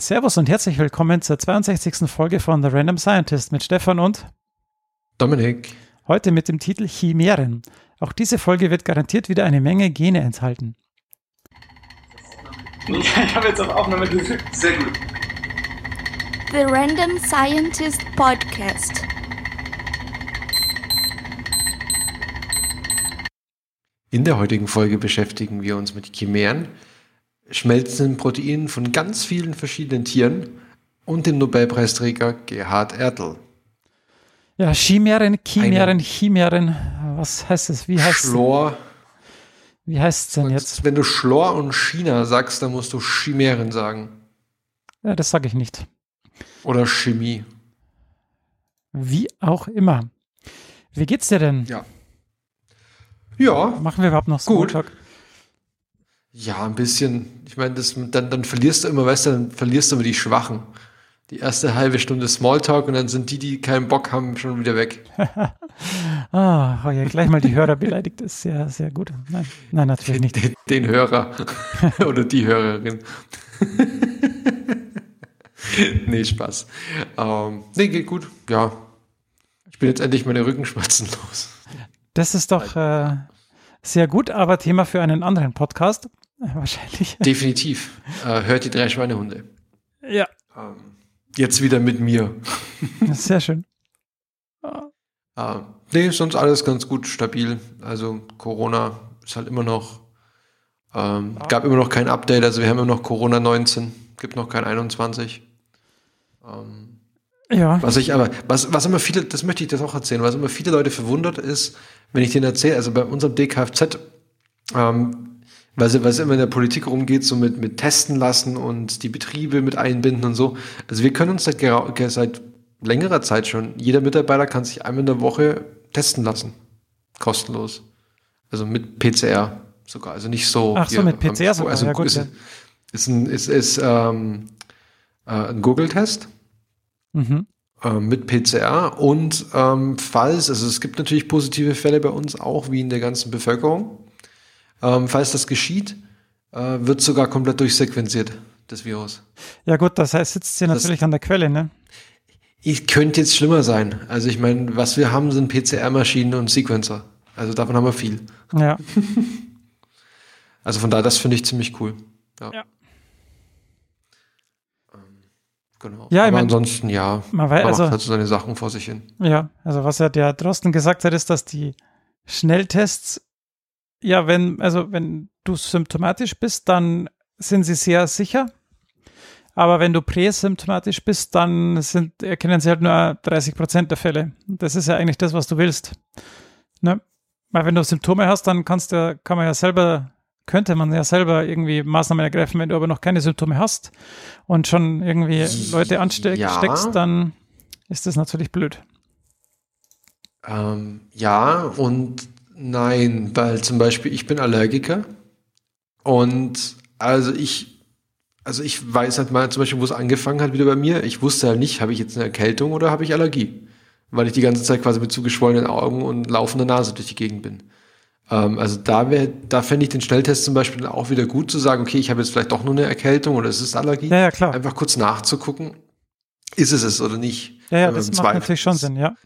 Servus und herzlich willkommen zur 62. Folge von The Random Scientist mit Stefan und Dominik. Heute mit dem Titel Chimären. Auch diese Folge wird garantiert wieder eine Menge Gene enthalten. Ich habe jetzt auf Aufnahme gedrückt. Sehr gut. The Random Scientist Podcast. In der heutigen Folge beschäftigen wir uns mit Chimären, schmelzenden Proteinen von ganz vielen verschiedenen Tieren und dem Nobelpreisträger Gerhard Ertl. Ja, Chimären, Chimären, Chimären. Was heißt es? Wie heißt Schlor. Wie heißt es denn jetzt? Wenn du Schlor und China sagst, dann musst du Chimären sagen. Ja, das sage ich nicht. Oder Chemie. Wie auch immer. Wie geht's dir denn? Ja. Ja. Machen wir überhaupt noch Gut. Ja, ein bisschen. Ich meine, das, dann, dann verlierst du immer, weißt du, dann verlierst du immer die Schwachen. Die erste halbe Stunde Smalltalk und dann sind die, die keinen Bock haben, schon wieder weg. Ah, oh ja, gleich mal die Hörer beleidigt ist sehr, sehr gut. Nein, nein natürlich nicht. Den, den Hörer oder die Hörerin. nee, Spaß. Ähm, nee, geht gut. Ja. Ich bin jetzt endlich meine Rückenschmerzen los. Das ist doch äh, sehr gut, aber Thema für einen anderen Podcast. Wahrscheinlich. Definitiv. Äh, hört die drei Schweinehunde. Ja, Ähm, jetzt wieder mit mir. sehr schön. Äh, nee, sonst alles ganz gut stabil. Also Corona ist halt immer noch, ähm, gab immer noch kein Update, also wir haben immer noch Corona 19, gibt noch kein 21. Ähm, Ja, was ich aber, was, was immer viele, das möchte ich das auch erzählen, was immer viele Leute verwundert ist, wenn ich denen erzähle, also bei unserem DKFZ, ähm, weil es immer in der Politik rumgeht, so mit, mit testen lassen und die Betriebe mit einbinden und so. Also wir können uns seit, seit längerer Zeit schon, jeder Mitarbeiter kann sich einmal in der Woche testen lassen. Kostenlos. Also mit PCR sogar. Also nicht so. Ach so, mit PCR sogar, Also ja gut, ist, ja. ist ein, ist, ist, ähm, äh, ein Google-Test mhm. ähm, mit PCR und ähm, falls, also es gibt natürlich positive Fälle bei uns auch, wie in der ganzen Bevölkerung. Ähm, falls das geschieht, äh, wird sogar komplett durchsequenziert, das Virus. ja gut, das heißt, sitzt sie Das- natürlich an der Quelle, ne? Ich könnte jetzt schlimmer sein. Also ich meine, was wir haben, sind PCR-Maschinen und Sequencer. Also davon haben wir viel. Ja, Also von daher, das finde ich ziemlich cool. Ja. Ja. Ähm, Genau. Ja, ich Aber mein- ansonsten, ja, man weiß, man also, macht halt so seine Sachen vor sich hin. ja, also was ja der Drosten gesagt hat, ist, dass die Schnelltests, ja, wenn, also wenn du symptomatisch bist, dann sind sie sehr sicher. Aber wenn du präsymptomatisch bist, dann sind, erkennen sie halt nur 30 Prozent der Fälle. Und Das ist ja eigentlich das, was du willst. Ne? Weil wenn du Symptome hast, dann kannst du, kann man ja selber, könnte man ja selber irgendwie Maßnahmen ergreifen, wenn du aber noch keine Symptome hast und schon irgendwie Leute ansteckst, Ja. dann ist das natürlich blöd. Ähm, ja und nein, weil zum Beispiel ich bin Allergiker und also ich, also ich weiß halt mal zum Beispiel, wo es angefangen hat wieder bei mir. Ich wusste halt nicht, habe ich jetzt eine Erkältung oder habe ich Allergie, weil ich die ganze Zeit quasi mit zugeschwollenen Augen und laufender Nase durch die Gegend bin. Ähm, also da wäre, da fände ich den Schnelltest zum Beispiel auch wieder gut zu sagen, okay, ich habe jetzt vielleicht doch nur eine Erkältung oder es ist Allergie. Ja, ja, klar. Einfach kurz nachzugucken, ist es es oder nicht. Ja, ja, das macht natürlich schon. Sinn, ja.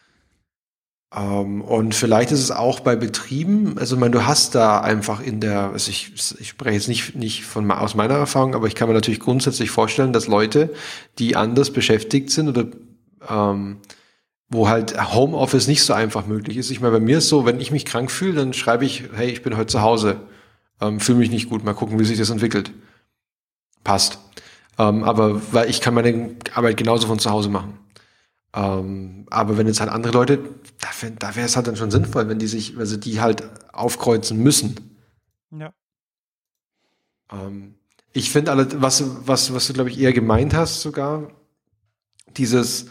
Ähm, und vielleicht ist es auch bei Betrieben, also ich meine, du hast da einfach in der, also ich, ich spreche jetzt nicht, nicht von, aus meiner Erfahrung, aber ich kann mir natürlich grundsätzlich vorstellen, dass Leute, die anders beschäftigt sind oder ähm, wo halt Homeoffice nicht so einfach möglich ist. Ich meine, bei mir ist so, wenn ich mich krank fühle, dann schreibe ich, hey, ich bin heute zu Hause, ähm, fühle mich nicht gut, mal gucken, wie sich das entwickelt. Passt. Ähm, aber weil ich kann meine Arbeit genauso von zu Hause machen. Ähm, aber wenn jetzt halt andere Leute, da, da wäre es halt dann schon sinnvoll, wenn die sich, also die halt aufkreuzen müssen. Ja. Ähm, ich finde alle, was, was, was du, glaube ich, eher gemeint hast sogar, dieses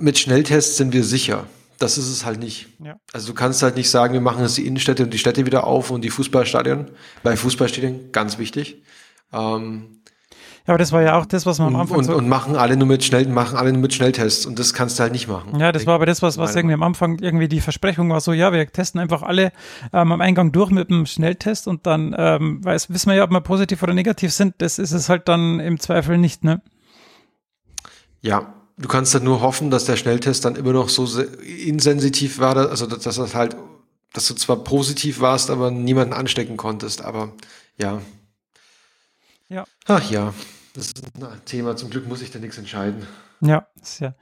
mit Schnelltests sind wir sicher. Das ist es halt nicht. Ja. Also du kannst halt nicht sagen, wir machen jetzt die Innenstädte und die Städte wieder auf und die Fußballstadien. Bei Fußballstadien, ganz wichtig. Ähm, aber das war ja auch das, was man am Anfang und, so und machen alle nur mit schnell, machen alle nur mit Schnelltests und das kannst du halt nicht machen. Ja, das war aber das, was, was irgendwie am Anfang irgendwie die Versprechung war, so, ja, wir testen einfach alle ähm, am Eingang durch mit einem Schnelltest und dann ähm, weiß, wissen wir ja, ob wir positiv oder negativ sind. Das ist es halt dann im Zweifel nicht, ne? Ja, du kannst dann nur hoffen, dass der Schnelltest dann immer noch so se- insensitiv war, also dass das halt, dass du zwar positiv warst, aber niemanden anstecken konntest, aber ja. Ja. Ach ja, das ist ein Thema. Zum Glück muss ich da nichts entscheiden. Ja, sehr.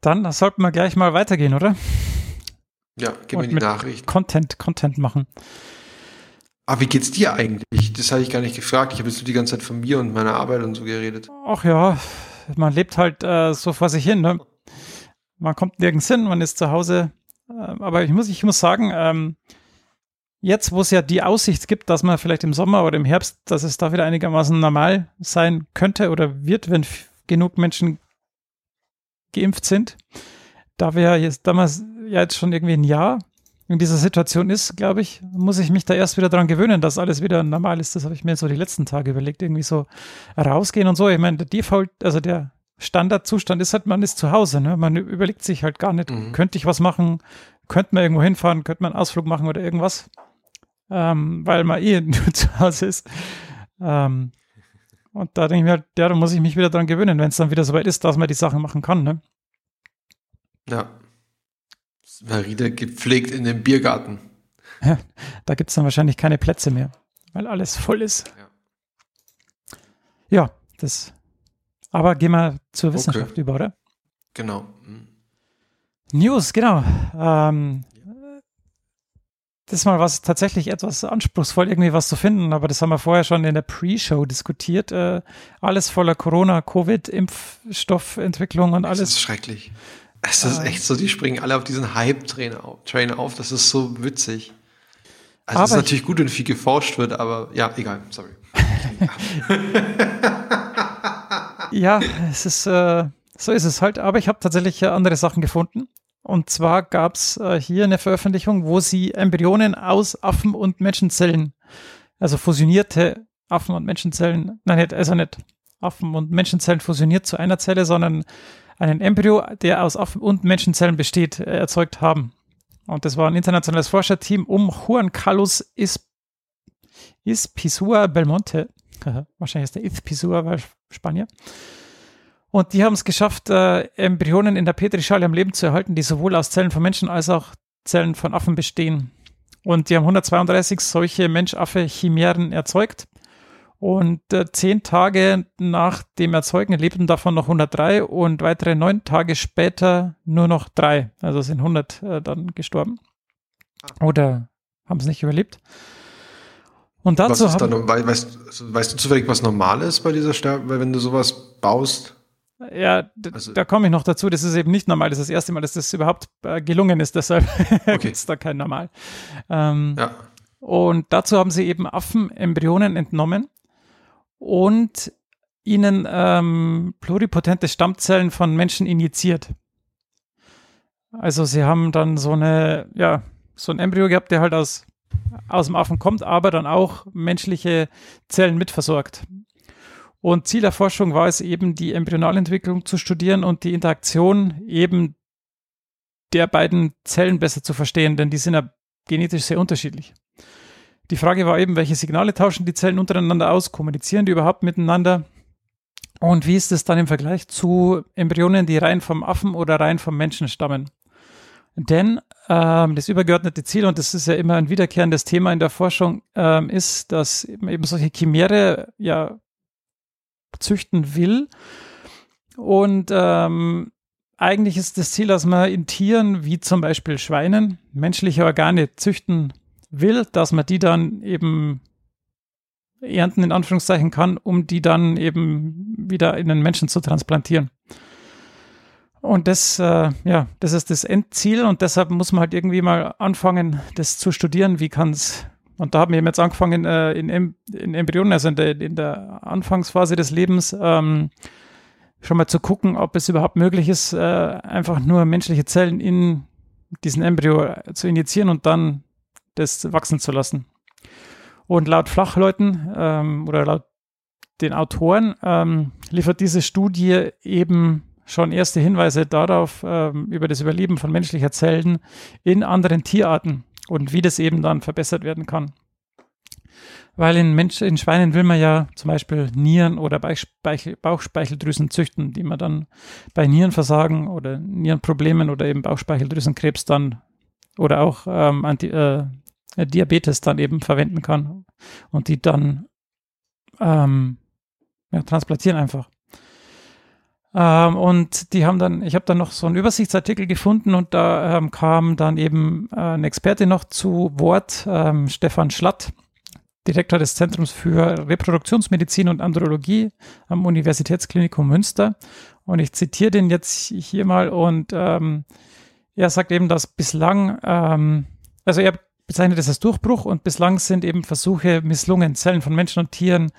Dann sollten wir gleich mal weitergehen, oder? Ja, gib Und mir die Nachricht. Content, Content machen. Aber wie geht's dir eigentlich? Das habe ich gar nicht gefragt. Ich habe jetzt nur die ganze Zeit von mir und meiner Arbeit und so geredet. Ach ja, man lebt halt äh, so vor sich hin, ne? Man kommt nirgends hin, man ist zu Hause. Ähm, aber ich muss, ich muss sagen, ähm, jetzt, wo es ja die Aussicht gibt, dass man vielleicht im Sommer oder im Herbst, dass es da wieder einigermaßen normal sein könnte oder wird, wenn genug Menschen geimpft sind, da wir jetzt damals ja jetzt schon irgendwie ein Jahr in dieser Situation ist, glaube ich, muss ich mich da erst wieder dran gewöhnen, dass alles wieder normal ist. Das habe ich mir so die letzten Tage überlegt, irgendwie so rausgehen und so. Ich meine, der Default, also der Standardzustand ist halt, man ist zu Hause. Ne? Man überlegt sich halt gar nicht, Mhm. könnte ich was machen, könnte man irgendwo hinfahren, könnte man einen Ausflug machen oder irgendwas, ähm, weil man eh nur zu Hause ist. Ähm, und da denke ich mir halt, ja, da muss ich mich wieder dran gewöhnen, wenn es dann wieder soweit ist, dass man die Sachen machen kann. Ne? Ja. Marida gepflegt in den Biergarten. Da gibt es dann wahrscheinlich keine Plätze mehr, weil alles voll ist. Ja. Ja, das. Aber gehen wir zur Wissenschaft über, oder? Genau. Mhm. News, genau. Ähm, das ist mal was tatsächlich etwas anspruchsvoll, irgendwie was zu finden, aber das haben wir vorher schon in der Pre-Show diskutiert. Äh, alles voller Corona, Covid, Impfstoffentwicklung und Das ist alles. schrecklich. Es ist Ah. echt so, die springen alle auf diesen Hype-Train auf. Das ist so witzig. Also es ist ich- natürlich gut, wenn viel geforscht wird, aber ja, egal, sorry. Ja, es ist, äh, so ist es halt. Aber ich habe tatsächlich äh, andere Sachen gefunden. Und zwar gab es äh, hier eine Veröffentlichung, wo sie Embryonen aus Affen- und Menschenzellen, also fusionierte Affen- und Menschenzellen, nein, nicht, also nicht Affen- und Menschenzellen fusioniert zu einer Zelle, sondern einen Embryo, der aus Affen- und Menschenzellen besteht, äh, erzeugt haben. Und das war ein internationales Forscherteam um Juan Carlos Is Ispisua Belmonte. Wahrscheinlich ist der Ispisua, weil Spanier. Und die haben es geschafft, äh, Embryonen in der Petrischale am Leben zu erhalten, die sowohl aus Zellen von Menschen als auch Zellen von Affen bestehen. Und die haben 132 solche Mensch-Affe-Chimären erzeugt. Und äh, zehn Tage nach dem Erzeugen lebten davon noch 103 und weitere neun Tage später nur noch drei. Also sind 100 äh, dann gestorben. Oder haben es nicht überlebt. Und Was dazu ist da, haben, noch- wei- weißt, weißt du zufällig, was normal ist bei dieser Sterbe, weil wenn du sowas baust? Ja, Also- da komme ich noch dazu. Das ist eben nicht normal. Das ist das erste Mal, dass das überhaupt äh, gelungen ist. Deshalb Okay. gibt es da kein Normal. Ähm, Ja. Und dazu haben sie eben Affenembryonen entnommen und ihnen ähm, pluripotente Stammzellen von Menschen injiziert. Also sie haben dann so eine, ja, so ein Embryo gehabt, der halt aus, aus dem Affen kommt, aber dann auch menschliche Zellen mitversorgt. Und Ziel der Forschung war es eben, die Embryonalentwicklung zu studieren und die Interaktion eben der beiden Zellen besser zu verstehen, denn die sind ja genetisch sehr unterschiedlich. Die Frage war eben, welche Signale tauschen die Zellen untereinander aus? Kommunizieren die überhaupt miteinander? Und wie ist es dann im Vergleich zu Embryonen, die rein vom Affen oder rein vom Menschen stammen? Denn ähm, das übergeordnete Ziel, und das ist ja immer ein wiederkehrendes Thema in der Forschung, ähm, ist, dass eben, eben solche Chimäre ja züchten will. Und ähm, eigentlich ist das Ziel, dass man in Tieren wie zum Beispiel Schweinen menschliche Organe züchten will, dass man die dann eben ernten in Anführungszeichen kann, um die dann eben wieder in den Menschen zu transplantieren. Und das, äh, ja, das ist das Endziel und deshalb muss man halt irgendwie mal anfangen, das zu studieren. Wie kann es, und da haben wir jetzt angefangen äh, in, in Embryonen, also in der, in der Anfangsphase des Lebens, ähm, schon mal zu gucken, ob es überhaupt möglich ist, äh, einfach nur menschliche Zellen in diesen Embryo zu injizieren und dann das wachsen zu lassen. Und laut Flachleuten ähm, oder laut den Autoren ähm, liefert diese Studie eben schon erste Hinweise darauf, ähm, über das Überleben von menschlicher Zellen in anderen Tierarten und wie das eben dann verbessert werden kann. Weil in, Mensch, in Schweinen will man ja zum Beispiel Nieren oder Bauchspeichel, Bauchspeicheldrüsen züchten, die man dann bei Nierenversagen oder Nierenproblemen oder eben Bauchspeicheldrüsenkrebs dann oder auch ähm, Anti, äh, Diabetes dann eben verwenden kann und die dann ähm, ja, transplantieren einfach. Ähm, und die haben dann, ich habe dann noch so einen Übersichtsartikel gefunden und da ähm, kam dann eben äh, ein Experte noch zu Wort, ähm, Stefan Schlatt, Direktor des Zentrums für Reproduktionsmedizin und Andrologie am Universitätsklinikum Münster. Und ich zitiere den jetzt hier mal und ähm, er sagt eben, dass bislang, ähm, also er bezeichnet es als Durchbruch und bislang sind eben Versuche misslungen, Zellen von Menschen und Tieren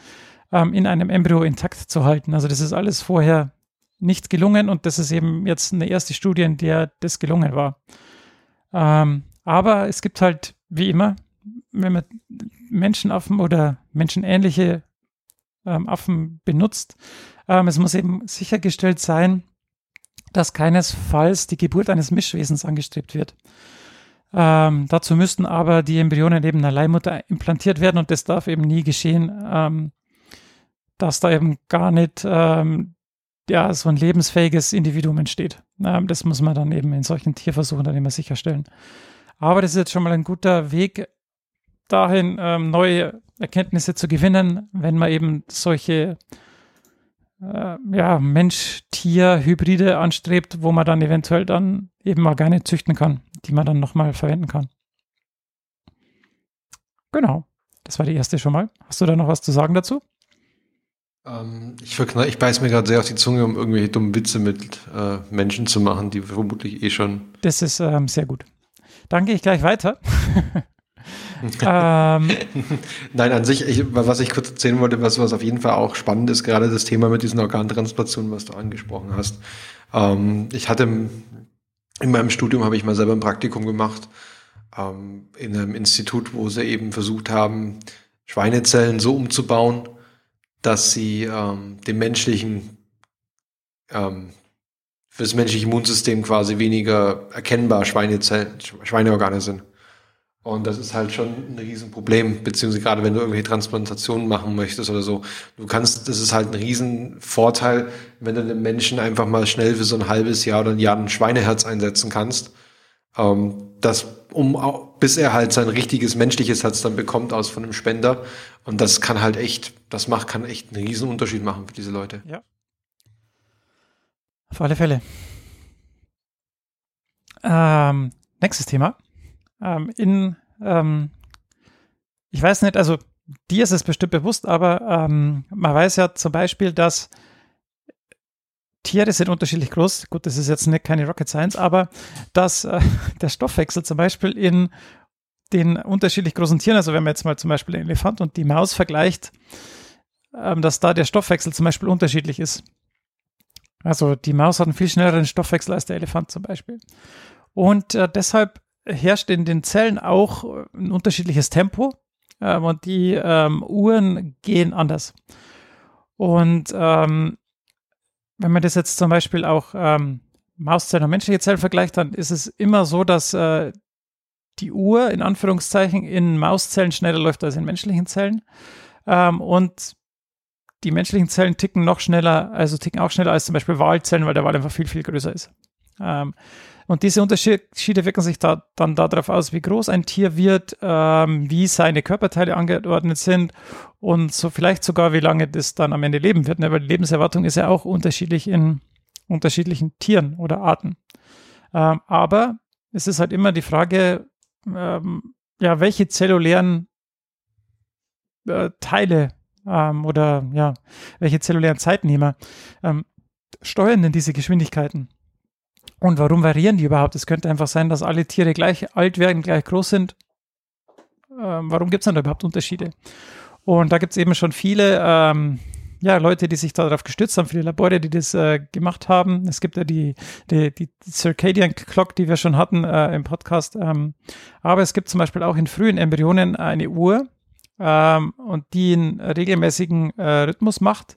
ähm, in einem Embryo intakt zu halten. Also das ist alles vorher nicht gelungen und das ist eben jetzt eine erste Studie, in der das gelungen war. Ähm, aber es gibt halt, wie immer, wenn man Menschenaffen oder menschenähnliche ähm, Affen benutzt, ähm, es muss eben sichergestellt sein, dass keinesfalls die Geburt eines Mischwesens angestrebt wird. Ähm, dazu müssten aber die Embryonen neben einer Leihmutter implantiert werden und das darf eben nie geschehen, ähm, dass da eben gar nicht ähm, ja, so ein lebensfähiges Individuum entsteht. Ähm, das muss man dann eben in solchen Tierversuchen dann immer sicherstellen. Aber das ist jetzt schon mal ein guter Weg dahin, ähm, neue Erkenntnisse zu gewinnen, wenn man eben solche äh, ja, Mensch-Tier-Hybride anstrebt, wo man dann eventuell dann eben Organe züchten kann, die man dann nochmal verwenden kann. Genau, das war die erste schon mal. Hast du da noch was zu sagen dazu? Ähm, ich, ich beiß mir gerade sehr auf die Zunge, um irgendwelche dummen Witze mit äh, Menschen zu machen, die vermutlich eh schon. Das ist ähm, sehr gut. Dann gehe ich gleich weiter. ähm, Nein, an sich, ich, was ich kurz erzählen wollte, was, was auf jeden Fall auch spannend ist, gerade das Thema mit diesen Organtransplantationen, was du angesprochen hast. Ähm, ich hatte in meinem Studium habe ich mal selber ein Praktikum gemacht ähm, in einem Institut, wo sie eben versucht haben, Schweinezellen so umzubauen, dass sie ähm, dem menschlichen, ähm, für das menschliche Immunsystem quasi weniger erkennbar Schweinezellen, Schweineorgane sind. Und das ist halt schon ein Riesenproblem, beziehungsweise gerade wenn du irgendwelche Transplantationen machen möchtest oder so. Du kannst, das ist halt ein Riesenvorteil, wenn du einem Menschen einfach mal schnell für so ein halbes Jahr oder ein Jahr ein Schweineherz einsetzen kannst. Ähm, das, um, bis er halt sein richtiges menschliches Herz dann bekommt aus von einem Spender. Und das kann halt echt, das macht, kann echt einen Riesenunterschied machen für diese Leute. Ja. Auf alle Fälle. Ähm, nächstes Thema ähm, in, ähm, ich weiß nicht, also dir ist es bestimmt bewusst, aber ähm, man weiß ja zum Beispiel, dass Tiere sind unterschiedlich groß. Gut, das ist jetzt nicht keine Rocket Science, aber dass äh, der Stoffwechsel zum Beispiel in den unterschiedlich großen Tieren, also wenn man jetzt mal zum Beispiel den Elefant und die Maus vergleicht, ähm, dass da der Stoffwechsel zum Beispiel unterschiedlich ist. Also die Maus hat einen viel schnelleren Stoffwechsel als der Elefant zum Beispiel. Und äh, deshalb herrscht in den Zellen auch ein unterschiedliches Tempo ähm, und die ähm, Uhren gehen anders. Und ähm, wenn man das jetzt zum Beispiel auch ähm, Mauszellen und menschliche Zellen vergleicht, dann ist es immer so, dass äh, die Uhr in Anführungszeichen in Mauszellen schneller läuft als in menschlichen Zellen. Ähm, und die menschlichen Zellen ticken noch schneller, also ticken auch schneller als zum Beispiel Wahlzellen, weil der Wal einfach viel, viel größer ist. Ähm, und diese Unterschiede wirken sich da, dann darauf aus, wie groß ein Tier wird, ähm, wie seine Körperteile angeordnet sind und so vielleicht sogar, wie lange das dann am Ende leben wird. Ne? Weil die Lebenserwartung ist ja auch unterschiedlich in unterschiedlichen Tieren oder Arten. Ähm, aber es ist halt immer die Frage, ähm, ja, welche zellulären äh, Teile ähm, oder ja, welche zellulären Zeitnehmer ähm, steuern denn diese Geschwindigkeiten? Und warum variieren die überhaupt? Es könnte einfach sein, dass alle Tiere gleich alt werden, gleich groß sind. Ähm, warum gibt es denn da überhaupt Unterschiede? Und da gibt es eben schon viele ähm, ja, Leute, die sich darauf gestützt haben, viele Labore, die das äh, gemacht haben. Es gibt ja die, die, die Circadian Clock, die wir schon hatten äh, im Podcast. Ähm, aber es gibt zum Beispiel auch in frühen Embryonen eine Uhr, ähm, und die einen regelmäßigen äh, Rhythmus macht.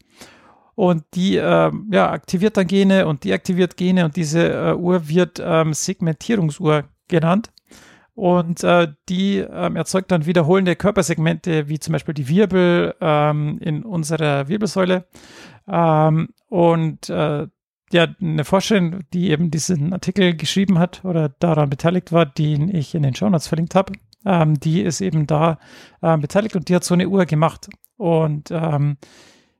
Und die äh, ja, aktiviert dann Gene und deaktiviert Gene und diese äh, Uhr wird ähm, Segmentierungsuhr genannt. Und äh, die ähm, erzeugt dann wiederholende Körpersegmente, wie zum Beispiel die Wirbel ähm, in unserer Wirbelsäule. Ähm, und äh, ja, eine Forscherin, die eben diesen Artikel geschrieben hat oder daran beteiligt war, den ich in den Show Notes verlinkt habe, ähm, die ist eben da äh, beteiligt und die hat so eine Uhr gemacht. Und ähm,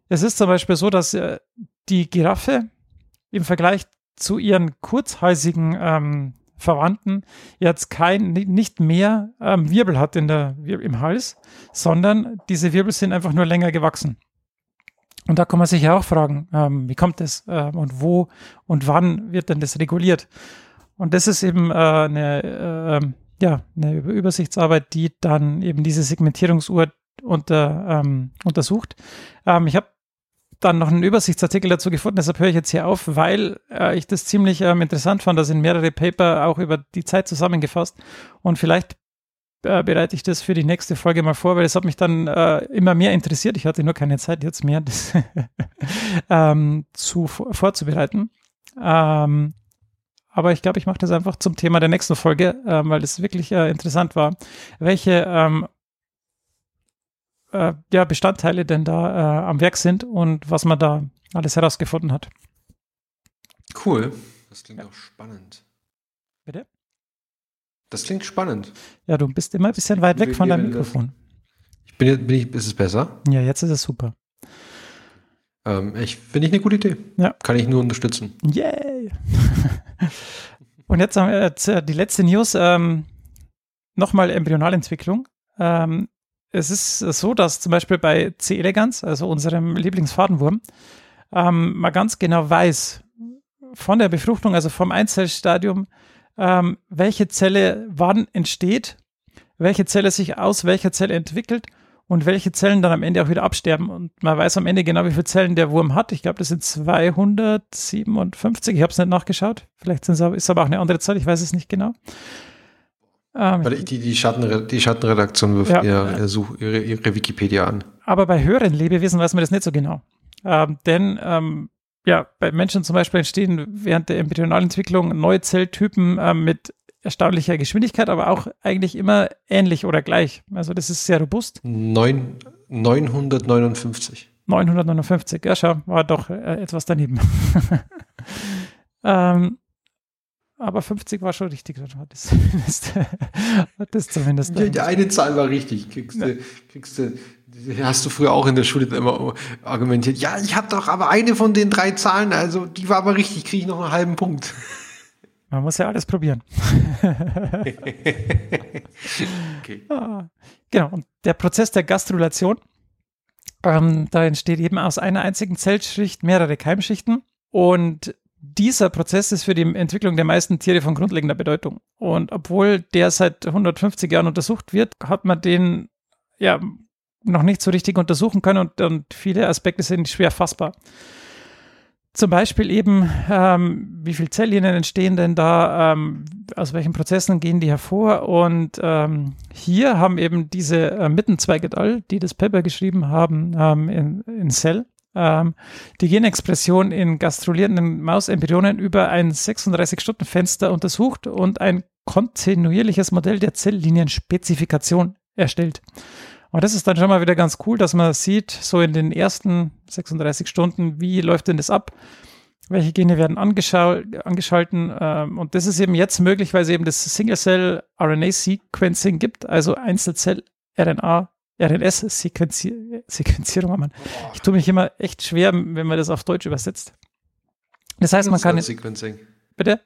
es ist zum Beispiel so, dass äh, die Giraffe im Vergleich zu ihren kurzhalsigen ähm, Verwandten jetzt kein, nicht mehr ähm, Wirbel hat in der, im Hals, sondern diese Wirbel sind einfach nur länger gewachsen. Und da kann man sich ja auch fragen, ähm, wie kommt das ähm, und wo und wann wird denn das reguliert? Und das ist eben äh, eine, äh, ja, eine Übersichtsarbeit, die dann eben diese Segmentierungsuhr unter, ähm, untersucht. Ähm, ich habe dann noch einen Übersichtsartikel dazu gefunden, deshalb höre ich jetzt hier auf, weil äh, ich das ziemlich ähm, interessant fand. Da sind mehrere Paper auch über die Zeit zusammengefasst und vielleicht äh, bereite ich das für die nächste Folge mal vor, weil es hat mich dann äh, immer mehr interessiert. Ich hatte nur keine Zeit jetzt mehr, das ähm, zu, vorzubereiten. Ähm, aber ich glaube, ich mache das einfach zum Thema der nächsten Folge, äh, weil es wirklich äh, interessant war, welche ähm, äh, ja, Bestandteile denn da äh, am Werk sind und was man da alles herausgefunden hat. Cool. Das klingt ja. auch spannend. Bitte? Das klingt spannend. Ja, du bist immer ein bisschen weit weg von deinem Mikrofon. Ich bin, bin ich, ist es besser? Ja, jetzt ist es super. Ähm, ich finde ich eine gute Idee. Ja. Kann ich nur unterstützen. Yay! Und jetzt haben wir jetzt, äh, die letzte News. Ähm, Nochmal Embryonalentwicklung. Ähm, es ist so, dass zum Beispiel bei C. elegans, also unserem Lieblingsfadenwurm, ähm, man ganz genau weiß, von der Befruchtung, also vom Einzellstadium, ähm, welche Zelle wann entsteht, welche Zelle sich aus welcher Zelle entwickelt und welche Zellen dann am Ende auch wieder absterben. Und man weiß am Ende genau, wie viele Zellen der Wurm hat. Ich glaube, das sind 257. Ich habe es nicht nachgeschaut. Vielleicht ist es aber auch eine andere Zahl. Ich weiß es nicht genau. Ähm, die, die, Schattenre die Schattenredaktion wirft ja, ihr, ihre, ihre, Wikipedia an. Aber bei höheren Lebewesen weiß man das nicht so genau. Ähm, denn ähm, ja, bei Menschen zum Beispiel entstehen während der Embryonalentwicklung neue Zelltypen ähm, mit erstaunlicher Geschwindigkeit, aber auch eigentlich immer ähnlich oder gleich. Also das ist sehr robust. 9, 959. 959, ja schau, war doch äh, etwas daneben. ähm, aber 50 war schon richtig. Hat das, hat das zumindest. Die, die eine Zahl war richtig. Kriegst du, kriegst du, hast du früher auch in der Schule immer argumentiert. Ja, ich habe doch aber eine von den drei Zahlen, also die war aber richtig, kriege ich noch einen halben Punkt. Man muss ja alles probieren. okay. ah, genau. Und der Prozess der Gastrulation, ähm, da entsteht eben aus einer einzigen Zellschicht mehrere Keimschichten. Und dieser Prozess ist für die Entwicklung der meisten Tiere von grundlegender Bedeutung. Und obwohl der seit 150 Jahren untersucht wird, hat man den ja noch nicht so richtig untersuchen können und, und viele Aspekte sind schwer fassbar. Zum Beispiel eben, ähm, wie viele Zelllinien entstehen denn da, ähm, aus welchen Prozessen gehen die hervor? Und ähm, hier haben eben diese äh, Mittenzweig et al., die das Paper geschrieben haben, ähm, in, in Cell, ähm, die Genexpression in gastrulierenden Mausembryonen über ein 36-Stunden-Fenster untersucht und ein kontinuierliches Modell der Zelllinienspezifikation erstellt. Und das ist dann schon mal wieder ganz cool, dass man sieht, so in den ersten 36 Stunden, wie läuft denn das ab? Welche Gene werden angeschalten? Ähm, und das ist eben jetzt möglich, weil es eben das Single-Cell-RNA-Sequencing gibt, also Einzelzell-RNA RNS-Sequenzierung. Oh, ich tue mich immer echt schwer, wenn man das auf Deutsch übersetzt. Das heißt, man kann. Sequencing. Bitte?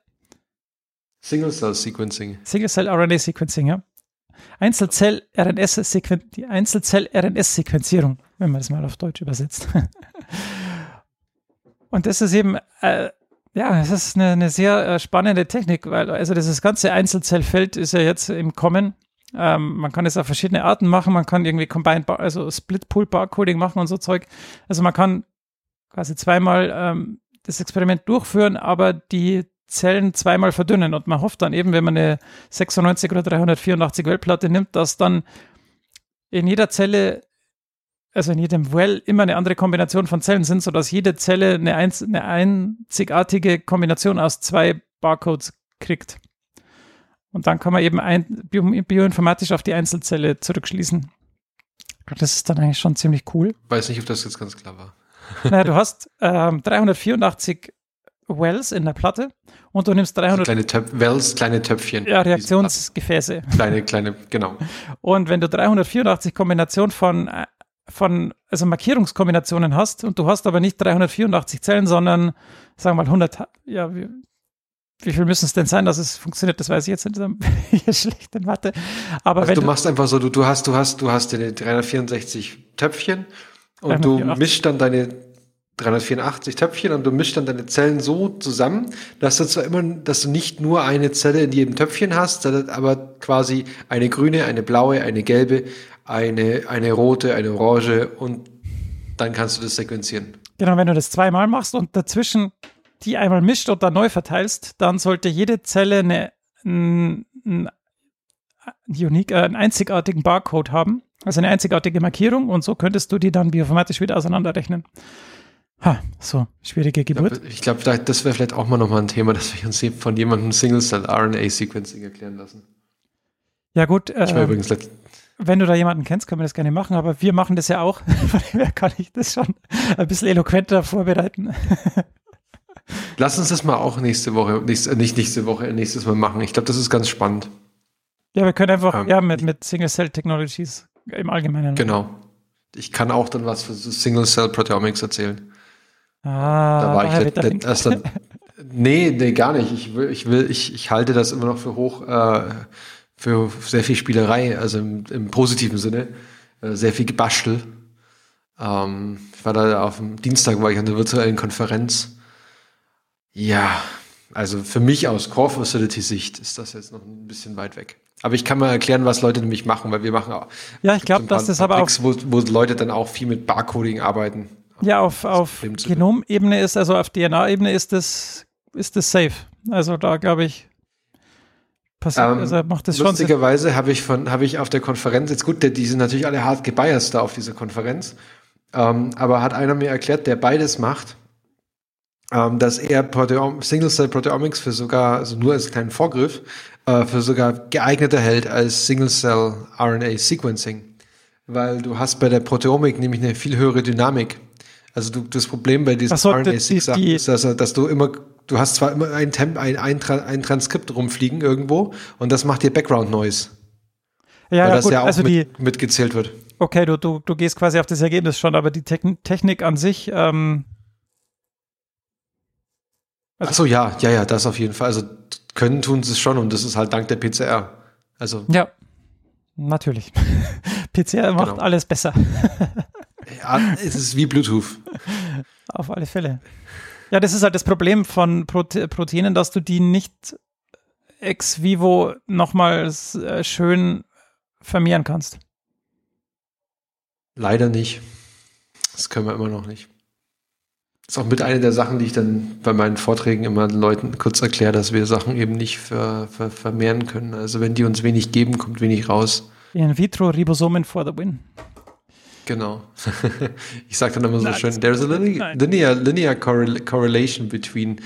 Single-Cell-Sequencing. Single-Cell-RNA-Sequencing, ja. Einzelzell-RNS-Sequenzierung, die Einzelzell-RNS-Sequenzierung, wenn man das mal auf Deutsch übersetzt. Und das ist eben, äh, ja, es ist eine, eine sehr äh, spannende Technik, weil also dieses ganze Einzelzellfeld ist ja jetzt im Kommen ähm, man kann es auf verschiedene Arten machen. Man kann irgendwie Combined, Bar also Split Pool Barcoding machen und so Zeug. Also man kann quasi zweimal ähm, das Experiment durchführen, aber die Zellen zweimal verdünnen und man hofft dann eben, wenn man eine 96 oder 384 Weltplatte nimmt, dass dann in jeder Zelle, also in jedem Well, immer eine andere Kombination von Zellen sind, sodass jede Zelle eine, einz eine einzigartige Kombination aus zwei Barcodes kriegt. Und dann kann man eben ein, bio bioinformatisch auf die Einzelzelle zurückschließen. Das ist dann eigentlich schon ziemlich cool. Weiß nicht, ob das jetzt ganz klar war. Naja, du hast ähm, 384 Wells in der Platte und du nimmst 300 kleine Töp Wells, kleine Töpfchen. Ja, Reaktionsgefäße. Kleine, kleine, genau. Und wenn du 384 Kombinationen von, äh, von, also Markierungskombinationen hast und du hast aber nicht 384 Zellen, sondern, sagen wir mal 100, ja, wie, viel müssen es denn sein, dass es funktioniert? Das weiß ich jetzt nicht. hier schlecht in Mathe. Aber also wenn du machst einfach so, du, du hast, du hast, du hast deine 364 Töpfchen und 384. du mischst dann deine 384 Töpfchen und du mischst dann deine Zellen so zusammen, dass du zwar immer, dass du nicht nur eine Zelle in jedem Töpfchen hast, aber quasi eine grüne, eine blaue, eine gelbe, eine, eine rote, eine orange und dann kannst du das sequenzieren. Genau, wenn du das zweimal machst und dazwischen die einmal mischt und dann neu verteilst, dann sollte jede Zelle eine, einen, einen, unique, äh, einen einzigartigen Barcode haben, also eine einzigartige Markierung und so könntest du die dann bioinformatisch wieder auseinanderrechnen. Ha, so, schwierige Geburt. Ich glaube, glaub, das wäre vielleicht auch mal nochmal ein Thema, dass wir uns von jemandem Single-Cell-RNA-Sequencing erklären lassen. Ja, gut. Ich war äh, übrigens wenn du da jemanden kennst, können wir das gerne machen, aber wir machen das ja auch. Von dem her kann ich das schon ein bisschen eloquenter vorbereiten. Lass uns das mal auch nächste Woche, nächste, nicht nächste Woche, nächstes Mal machen. Ich glaube, das ist ganz spannend. Ja, wir können einfach, ähm, ja, mit, mit Single-Cell-Technologies im Allgemeinen. Genau. Ich kann auch dann was für Single-Cell-Proteomics erzählen. Ah, da war ich der, der erste. Nee, nee, gar nicht. Ich will, ich will, ich, ich halte das immer noch für hoch, äh, für sehr viel Spielerei, also im, im positiven Sinne, äh, sehr viel Gebastel. Ähm, ich war da auf dem Dienstag war ich an der virtuellen Konferenz. Ja, also für mich aus Core Facility Sicht ist das jetzt noch ein bisschen weit weg. Aber ich kann mal erklären, was Leute nämlich machen, weil wir machen auch. Ja, ich glaube, dass das aber auch. Wo, wo Leute dann auch viel mit Barcoding arbeiten. Ja, auf, auf Genomebene ist, also auf DNA-Ebene ist das, ist das safe. Also da glaube ich, passiert, ähm, also macht das schon Lustigerweise habe ich von, habe ich auf der Konferenz, jetzt gut, die sind natürlich alle hart gebiased da auf dieser Konferenz, ähm, aber hat einer mir erklärt, der beides macht, ähm, dass er Single-Cell-Proteomics für sogar, also nur als kleinen Vorgriff, äh, für sogar geeigneter hält als Single-Cell-RNA-Sequencing. Weil du hast bei der Proteomik nämlich eine viel höhere Dynamik. Also du, das Problem bei diesen so, RNA-Seq-Sachen die, die, ist, dass, dass du immer, du hast zwar immer ein, Temp, ein, ein, ein Transkript rumfliegen irgendwo und das macht dir Background-Noise. Ja, weil ja, das gut, ja auch also mit, die, mitgezählt wird. Okay, du, du, du gehst quasi auf das Ergebnis schon, aber die Technik an sich. Ähm, also Ach so, ja, ja, ja, das auf jeden Fall. Also können tun sie es schon und das ist halt dank der PCR. Also ja, natürlich. PCR macht genau. alles besser. Ja, es ist wie Bluetooth. Auf alle Fälle. Ja, das ist halt das Problem von Prote Proteinen, dass du die nicht ex vivo nochmal äh, schön vermehren kannst. Leider nicht. Das können wir immer noch nicht. Ist auch mit einer der Sachen, die ich dann bei meinen Vorträgen immer den Leuten kurz erkläre, dass wir Sachen eben nicht ver, ver, vermehren können. Also wenn die uns wenig geben, kommt wenig raus. In vitro Ribosomen for the win. Genau. ich sage dann immer so schön, there's a linear, linear, linear correlation between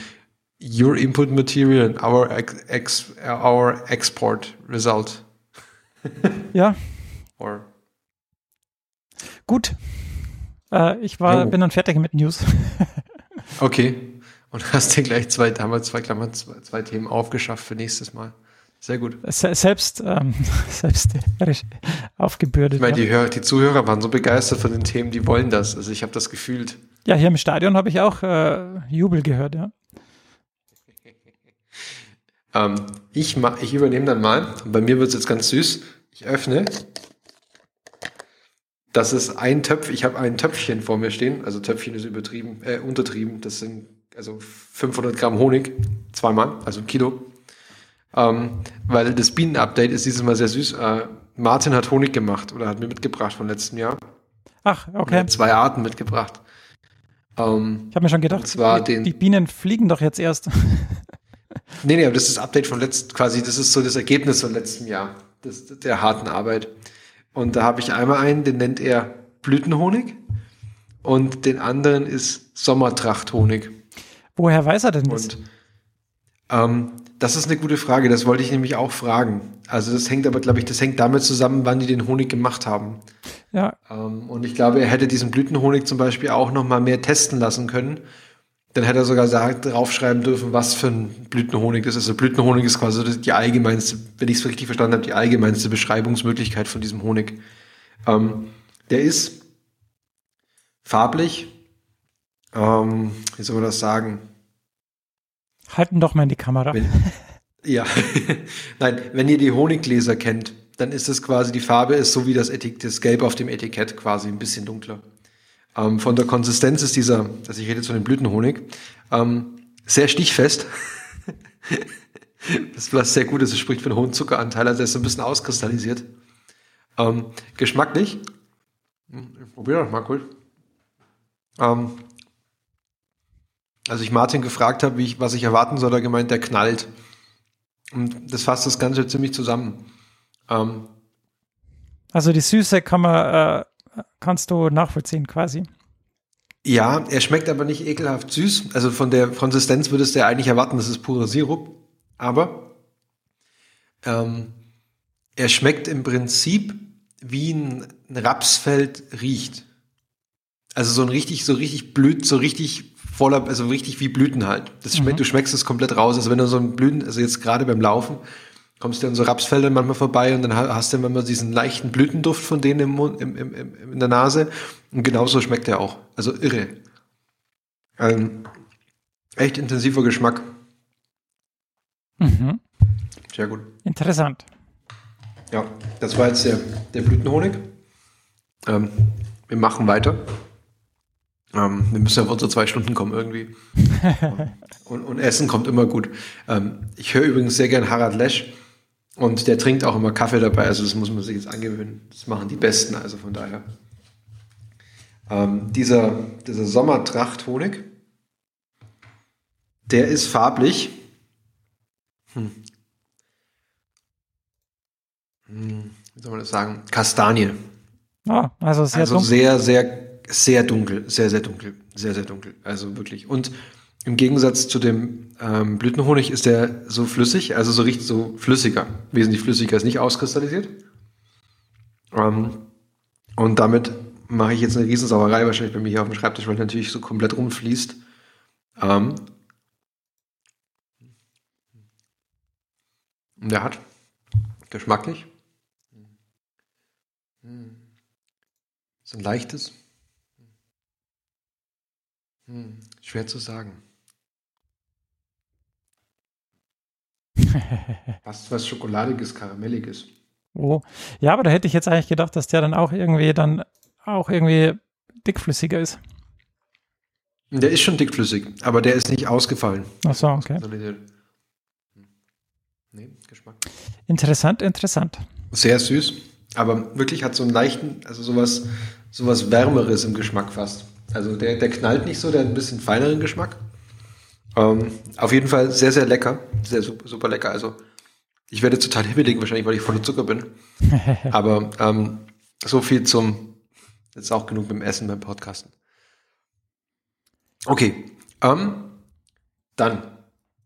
your input material and our, ex, our export result. ja. Or. Gut. Äh, ich war, oh. bin dann fertig mit News. okay. Und hast dir gleich zwei, haben wir zwei, Klammern, zwei, zwei Themen aufgeschafft für nächstes Mal. Sehr gut. Selbst, ähm, selbst aufgebürdet. Ich meine, die, Hör die Zuhörer waren so begeistert von den Themen, die wollen das. Also ich habe das gefühlt. Ja, hier im Stadion habe ich auch äh, Jubel gehört, ja. ähm, ich, ich übernehme dann mal. Bei mir wird es jetzt ganz süß. Ich öffne. Das ist ein Töpf. Ich habe ein Töpfchen vor mir stehen. Also Töpfchen ist übertrieben, äh, untertrieben. Das sind also 500 Gramm Honig. Zweimal, also ein Kilo. Ähm, weil das Bienen-Update ist dieses Mal sehr süß. Äh, Martin hat Honig gemacht oder hat mir mitgebracht von letztem Jahr. Ach, okay. hat zwei Arten mitgebracht. Ähm, ich habe mir schon gedacht, zwar die, den, die Bienen fliegen doch jetzt erst. nee, nee, aber das ist das Update von letztem, quasi, das ist so das Ergebnis von letztem Jahr, das, der harten Arbeit. Und da habe ich einmal einen, den nennt er Blütenhonig. Und den anderen ist Sommertrachthonig. Woher weiß er denn das? Und ähm, das ist eine gute Frage, das wollte ich nämlich auch fragen. Also das hängt aber, glaube ich, das hängt damit zusammen, wann die den Honig gemacht haben. Ja, Ähm, und ich glaube, er hätte diesen Blütenhonig zum Beispiel auch noch mal mehr testen lassen können. Dann hätte er sogar sagt, draufschreiben dürfen, was für ein Blütenhonig das ist. Also Blütenhonig ist quasi die allgemeinste, wenn ich es richtig verstanden habe, die allgemeinste Beschreibungsmöglichkeit von diesem Honig. Ähm, der ist farblich, ähm, wie soll man das sagen? halten doch mal in die Kamera. Wenn, ja, nein, wenn ihr die Honiggläser kennt, dann ist es quasi, die Farbe ist so wie das, Etik das Gelb auf dem Etikett, quasi ein bisschen dunkler. Ähm, von der Konsistenz ist dieser, also ich rede jetzt von dem Blütenhonig, ähm, sehr stichfest. das was sehr gut es spricht für einen hohen Zuckeranteil, also er ist ein bisschen auskristallisiert. Ähm, geschmacklich, Hm, ich probiere doch mal kurz. Ähm, als ich Martin gefragt habe, ich, was ich erwarten soll, hat er gemeint, der knallt. Und das fasst das Ganze ziemlich zusammen. Ähm, Also die Süße kann man, äh, kannst du nachvollziehen quasi. ja, er schmeckt aber nicht ekelhaft süß. Also von der Konsistenz würdest du ja eigentlich erwarten, das ist purer Sirup. Aber ähm, er schmeckt im Prinzip wie ein, ein Rapsfeld riecht. Also so ein richtig, so richtig blüht, so richtig voller, also richtig wie Blüten halt. Das schmeckt, Mhm. du schmeckst es komplett raus. Also wenn du so ein Blüten, also jetzt gerade beim Laufen, kommst du an so Rapsfeldern manchmal vorbei und dann ha- hast du manchmal diesen leichten Blütenduft von denen im Mund, im, im, im, in der Nase. Und genauso schmeckt er auch. Also irre. Ein echt intensiver Geschmack. Mhm. Sehr gut. Interessant. Ja, das war jetzt der, der Blütenhonig. Ähm, wir machen weiter. Ähm, wir müssen auf unsere zwei Stunden kommen irgendwie. und, und Essen kommt immer gut. Ähm, ich höre übrigens sehr gern Harald Lesch und der trinkt auch immer Kaffee dabei. Also das muss man sich jetzt angewöhnen. Das machen die Besten, also von daher. Ähm, dieser, dieser Sommertracht-Honig, der ist farblich. Hm, wie soll man das sagen? Kastanie. Ah, also sehr also dunkel. sehr, sehr, sehr dunkel, sehr, sehr dunkel, sehr, sehr dunkel. Also wirklich. Und im Gegensatz zu dem ähm, Blütenhonig ist der so flüssig, also so richtig so flüssiger, wesentlich flüssiger, ist nicht auskristallisiert. Ähm, und damit mache ich jetzt eine Riesensauerei wahrscheinlich bei mir hier auf dem Schreibtisch, weil natürlich so komplett rumfließt. Ähm, und der hat geschmacklich so ein leichtes, hm, schwer zu sagen. Was, was Schokoladiges, Karamelliges. Oh. Ja, aber da hätte ich jetzt eigentlich gedacht, dass der dann auch irgendwie dann auch irgendwie dickflüssiger ist. Der ist schon dickflüssig, aber der ist nicht ausgefallen. Ach so, okay. Hm. Nee, Geschmack. Interessant, interessant. Sehr süß, aber wirklich hat so einen leichten, also sowas, sowas Wärmeres im Geschmack fast. Also der, der knallt nicht so, der hat ein bisschen feineren Geschmack. Ähm, auf jeden Fall sehr, sehr lecker. Sehr super, super lecker. Also ich werde total hibbelig, wahrscheinlich, weil ich voller Zucker bin. Aber ähm, so viel zum, jetzt auch genug beim Essen, beim Podcasten. Okay, ähm, dann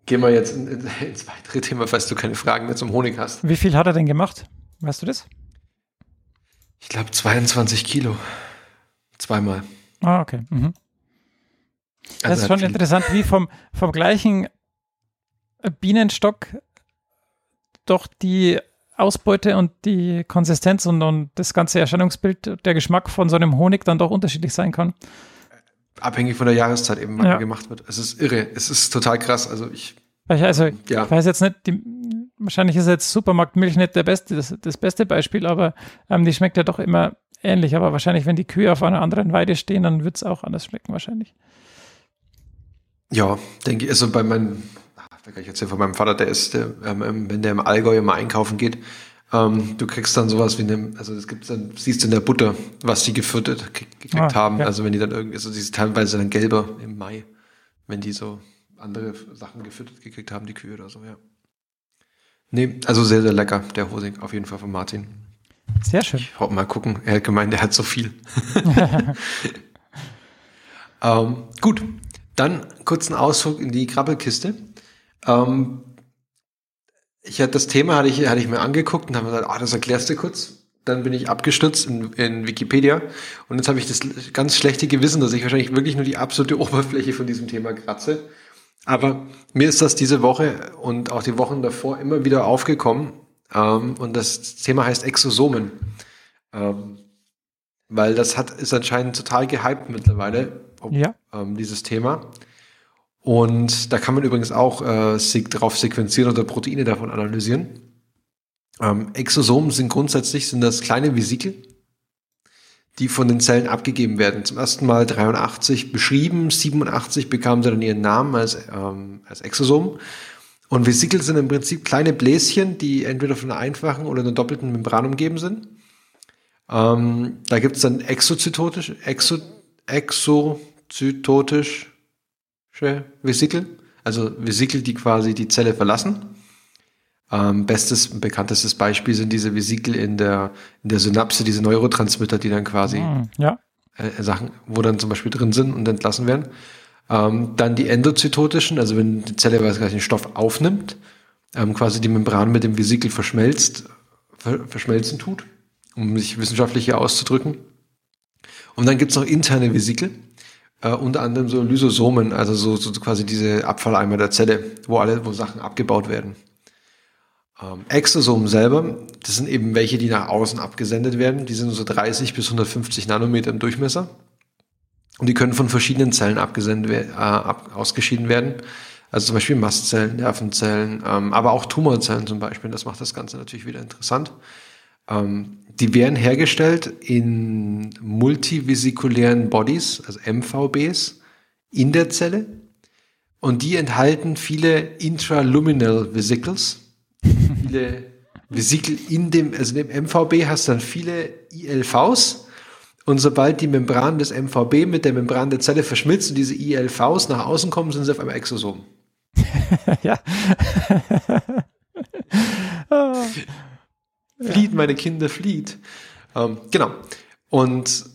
gehen wir jetzt in, in, ins weitere Thema, falls du keine Fragen mehr zum Honig hast. Wie viel hat er denn gemacht? Weißt du das? Ich glaube 22 Kilo. Zweimal. Ah, okay. Mhm. Das Also ist hat schon interessant, wie vom, vom gleichen Bienenstock doch die Ausbeute und die Konsistenz und, und das ganze Erscheinungsbild, der Geschmack von so einem Honig dann doch unterschiedlich sein kann. Abhängig von der Jahreszeit eben, wann Ja. gemacht wird. Es ist irre. Es ist total krass. Also ich, ich, also, Ja. ich weiß jetzt nicht, die, wahrscheinlich ist jetzt Supermarktmilch nicht der beste, das, das beste Beispiel, aber ähm, die schmeckt ja doch immer ähnlich. Aber wahrscheinlich, wenn die Kühe auf einer anderen Weide stehen, dann wird es auch anders schmecken, wahrscheinlich. Ja, denke ich, also bei meinem, ach, da kann ich erzählen von meinem Vater, der ist, der, ähm, ähm, wenn der im Allgäu immer einkaufen geht, ähm, du kriegst dann sowas wie eine, also es gibt dann, siehst du in der Butter, was die gefüttert ge- gekriegt Ah, haben. ja. Also wenn die dann irgendwie, also die ist teilweise dann gelber im Mai, wenn die so andere Sachen gefüttert gekriegt haben, die Kühe oder so, ja. Nee, also sehr, sehr lecker, der Hosing, auf jeden Fall von Martin. Sehr schön. Ich wollte mal gucken. Er hat gemeint, er hat so viel. ähm, gut, dann kurz einen Ausflug in die Krabbelkiste. Ähm, ich hatte das Thema hatte ich, hatte ich mir angeguckt und habe gesagt, ah, das erklärst du kurz. Dann bin ich abgestürzt in, in Wikipedia und jetzt habe ich das ganz schlechte Gewissen, dass ich wahrscheinlich wirklich nur die absolute Oberfläche von diesem Thema kratze. Aber mir ist das diese Woche und auch die Wochen davor immer wieder aufgekommen. Ähm, und das Thema heißt Exosomen. Ähm, weil das hat, ist anscheinend total gehypt mittlerweile, ob, Ja. ähm, dieses Thema. Und da kann man übrigens auch äh, sig drauf sequenzieren oder Proteine davon analysieren. Ähm, Exosomen sind grundsätzlich sind das kleine Vesikel, die von den Zellen abgegeben werden. Zum ersten Mal 83 beschrieben, 87 bekamen sie dann ihren Namen als, ähm, als Exosom. Und Vesikel sind im Prinzip kleine Bläschen, die entweder von einer einfachen oder einer doppelten Membran umgeben sind. Ähm, da gibt es dann exozytotisch, exo, exozytotische Vesikel, also Vesikel, die quasi die Zelle verlassen. Ähm, bestes und bekanntestes Beispiel sind diese Vesikel in der, in der Synapse, diese Neurotransmitter, die dann quasi Hm, ja. äh, Sachen, wo dann zum Beispiel drin sind und entlassen werden. Ähm, dann die endozytotischen, also wenn die Zelle weiß gar nicht, den Stoff aufnimmt, ähm, quasi die Membran mit dem Vesikel verschmelzt, ver verschmelzen tut, um sich wissenschaftlich hier auszudrücken. Und dann gibt's noch interne Vesikel, äh, unter anderem so Lysosomen, also so, so quasi diese Abfalleimer der Zelle, wo alle, wo Sachen abgebaut werden. Ähm, Exosomen selber, das sind eben welche, die nach außen abgesendet werden. Die sind so 30 bis 150 Nanometer im Durchmesser. Und die können von verschiedenen Zellen abgesendet, äh, ab, ausgeschieden werden. Also zum Beispiel Mastzellen, Nervenzellen, ähm, aber auch Tumorzellen zum Beispiel. Das macht das Ganze natürlich wieder interessant. Ähm, die werden hergestellt in multivesikulären Bodies, also MVBs, in der Zelle. Und die enthalten viele intraluminal Vesicles. viele Vesikel in dem, also in dem MVB hast du dann viele ILVs. Und sobald die Membran des MVB mit der Membran der Zelle verschmilzt und diese ILVs nach außen kommen, sind sie auf einmal Exosom. ja. Flieht, meine Kinder, flieht. Ähm, genau. Und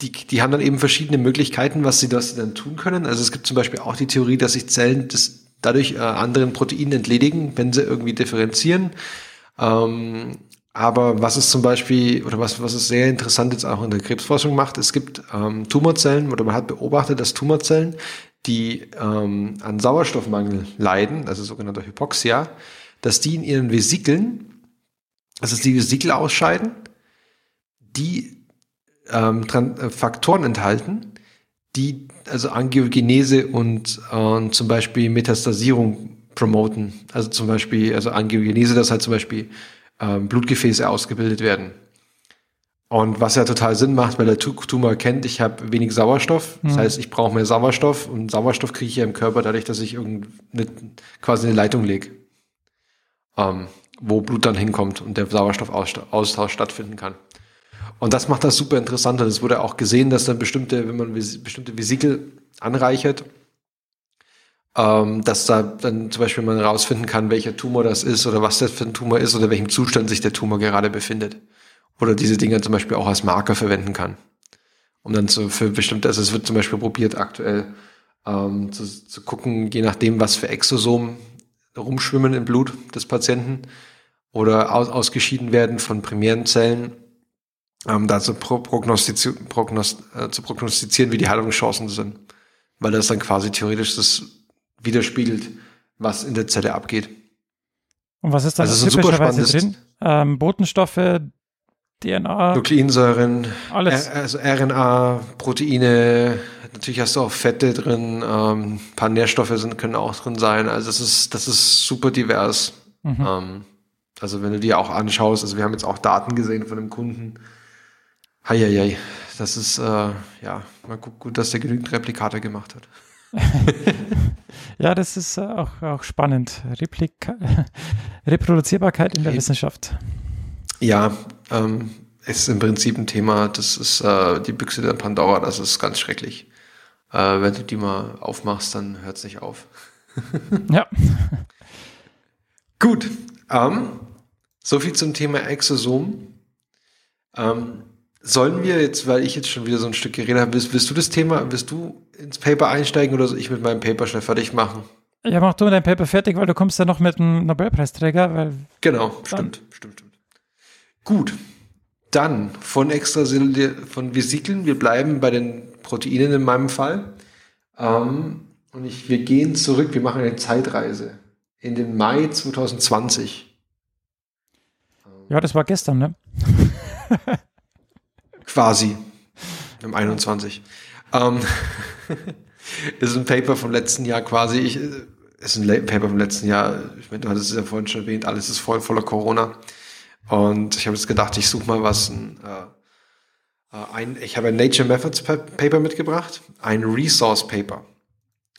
die, die haben dann eben verschiedene Möglichkeiten, was sie das dann tun können. Also es gibt zum Beispiel auch die Theorie, dass sich Zellen das dadurch äh, anderen Proteinen entledigen, wenn sie irgendwie differenzieren. Ähm, aber was es zum Beispiel, oder was, was es sehr interessant jetzt auch in der Krebsforschung macht, es gibt ähm, Tumorzellen, oder man hat beobachtet, dass Tumorzellen, die ähm, an Sauerstoffmangel leiden, also sogenannter Hypoxia, dass die in ihren Vesikeln, also die Vesikel ausscheiden, die ähm, äh, Faktoren enthalten, die also Angiogenese und äh, zum Beispiel Metastasierung promoten. Also zum Beispiel, also Angiogenese, dass halt zum Beispiel ähm, Blutgefäße ausgebildet werden. Und was ja total Sinn macht, weil der Tu- Tumor erkennt, ich habe wenig Sauerstoff. Das heißt, ich brauche mehr Sauerstoff und Sauerstoff kriege ich ja im Körper dadurch, dass ich irgendeine, quasi eine Leitung lege, ähm, wo Blut dann hinkommt und der Sauerstoffaustausch stattfinden kann. Und das macht das super interessant. Und es wurde auch gesehen, dass dann bestimmte, wenn man bestimmte Vesikel anreichert, ähm, dass da dann zum Beispiel man herausfinden kann, welcher Tumor das ist oder was das für ein Tumor ist oder welchem Zustand sich der Tumor gerade befindet. Oder diese Dinge zum Beispiel auch als Marker verwenden kann. Um dann so für bestimmte, also es wird zum Beispiel probiert aktuell ähm, zu, zu gucken, je nachdem, was für Exosomen rumschwimmen im Blut des Patienten oder aus, ausgeschieden werden von primären Zellen, ähm, da zu, pro, prognostizi prognost äh, zu prognostizieren, wie die Heilungschancen sind. Weil das dann quasi theoretisch das widerspiegelt, was in der Zelle abgeht. Und was ist dann Also typischerweise drin? Ähm, Botenstoffe, DNA, Nukleinsäuren, alles. R- also RNA, Proteine, natürlich hast du auch Fette drin, ähm, ein paar Nährstoffe sind, können auch drin sein. Also das ist, das ist super divers. Mhm. Ähm, also wenn du dir auch anschaust, also wir haben jetzt auch Daten gesehen von einem Kunden. Heieiei, das ist, äh, ja, mal gut, gut, dass der genügend Replikate gemacht hat. Ja, das ist auch, auch spannend. Replika Reproduzierbarkeit in der Re- Wissenschaft. Ja, ähm, ist im Prinzip ein Thema, das ist äh, die Büchse der Pandora, das ist ganz schrecklich. Äh, wenn du die mal aufmachst, dann hört es nicht auf. Ja, Gut, ähm, so viel zum Thema Exosom. Ähm, sollen wir jetzt, weil ich jetzt schon wieder so ein Stück geredet habe, willst, willst du das Thema, willst du ins Paper einsteigen oder soll ich mit meinem Paper schnell fertig machen? Ja, mach du dein Paper fertig, weil du kommst ja noch mit einem Nobelpreisträger, weil. Genau, stimmt, stimmt. Gut. Dann von extrazellular, von Vesikeln, wir bleiben bei den Proteinen in meinem Fall. Ähm, und ich, wir gehen zurück, wir machen eine Zeitreise in den Mai 2020. Ja, das war gestern, ne? Quasi. Im 21. Ähm, ist ein Paper vom letzten Jahr quasi. Ich, ist ein Paper vom letzten Jahr. Ich meine, du hattest es ja vorhin schon erwähnt, alles ist voll voller Corona. Und ich habe jetzt gedacht, ich suche mal was. Ein, äh, äh, ein, ich habe ein Nature Methods Paper mitgebracht, ein Resource Paper.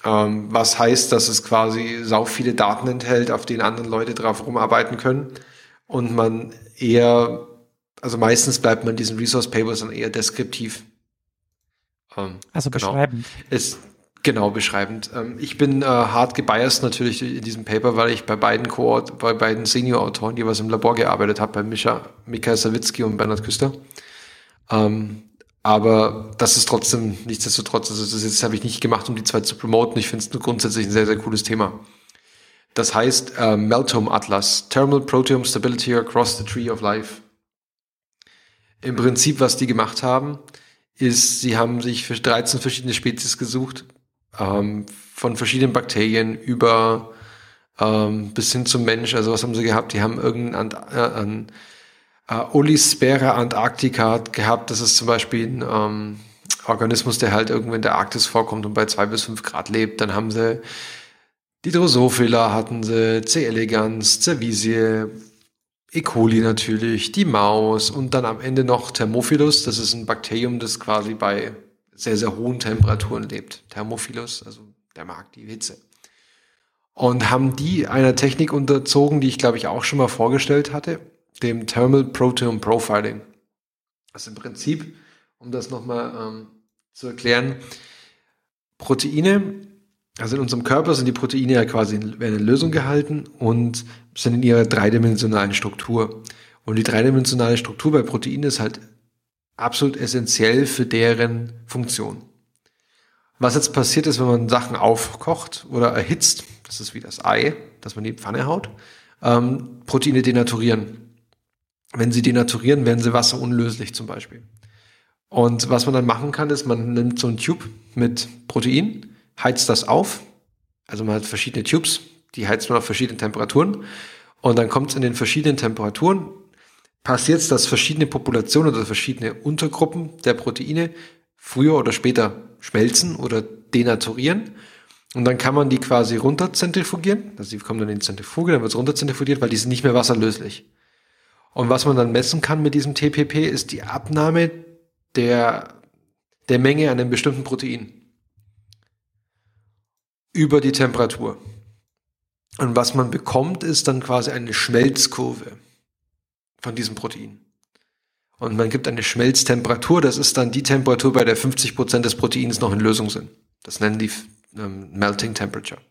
Ähm, was heißt, dass es quasi sau viele Daten enthält, auf denen andere Leute drauf rumarbeiten können. Und man eher, also meistens bleibt man diesen Resource Papers dann eher deskriptiv. Ähm, also genau. beschreibend. Ist, Genau, beschreibend. Ähm, ich bin äh, hart gebiased natürlich in diesem Paper, weil ich bei beiden Co bei beiden Senior-Autoren jeweils im Labor gearbeitet habe, bei Micha, Mikael Sawicki und Bernhard Küster. Ähm, aber das ist trotzdem, nichtsdestotrotz, also das, das habe ich nicht gemacht, um die zwei zu promoten. Ich finde es grundsätzlich ein sehr, sehr cooles Thema. Das heißt äh, Meltome Atlas, Thermal Proteome Stability Across the Tree of Life. Im Prinzip, was die gemacht haben, ist, sie haben sich für 13 verschiedene Spezies gesucht, ähm, von verschiedenen Bakterien über ähm, bis hin zum Mensch. Also was haben sie gehabt? Die haben irgendeinen äh, äh, Olispera Antarctica gehabt. Das ist zum Beispiel ein ähm, Organismus, der halt irgendwo in der Arktis vorkommt und bei zwei bis fünf Grad lebt. Dann haben sie die Drosophila hatten sie, C. elegans, Cervisie, E. coli natürlich, die Maus und dann am Ende noch Thermophilus. Das ist ein Bakterium, das quasi bei sehr, sehr hohen Temperaturen lebt. Thermophilus, also der mag die Hitze. Und haben die einer Technik unterzogen, die ich glaube ich auch schon mal vorgestellt hatte, dem Thermal Proteome Profiling. Also im Prinzip, um das nochmal ähm, zu erklären, Proteine, also in unserem Körper sind die Proteine ja quasi in eine Lösung gehalten und sind in ihrer dreidimensionalen Struktur. Und die dreidimensionale Struktur bei Proteinen ist halt absolut essentiell für deren Funktion. Was jetzt passiert ist, wenn man Sachen aufkocht oder erhitzt, das ist wie das Ei, das man in die Pfanne haut, ähm, Proteine denaturieren. Wenn sie denaturieren, werden sie wasserunlöslich zum Beispiel. Und was man dann machen kann, ist, man nimmt so einen Tube mit Protein, heizt das auf. Also man hat verschiedene Tubes, die heizt man auf verschiedenen Temperaturen. Und dann kommt es in den verschiedenen Temperaturen passiert es, dass verschiedene Populationen oder verschiedene Untergruppen der Proteine früher oder später schmelzen oder denaturieren. Und dann kann man die quasi runterzentrifugieren. Also die kommen dann in die Zentrifuge, dann wird es runterzentrifugiert, weil die sind nicht mehr wasserlöslich. Und was man dann messen kann mit diesem TPP ist die Abnahme der, der Menge an einem bestimmten Protein über die Temperatur. Und was man bekommt, ist dann quasi eine Schmelzkurve von diesem Protein. Und man gibt eine Schmelztemperatur, das ist dann die Temperatur, bei der 50 Prozent des Proteins noch in Lösung sind. Das nennen die ähm, Melting Temperature.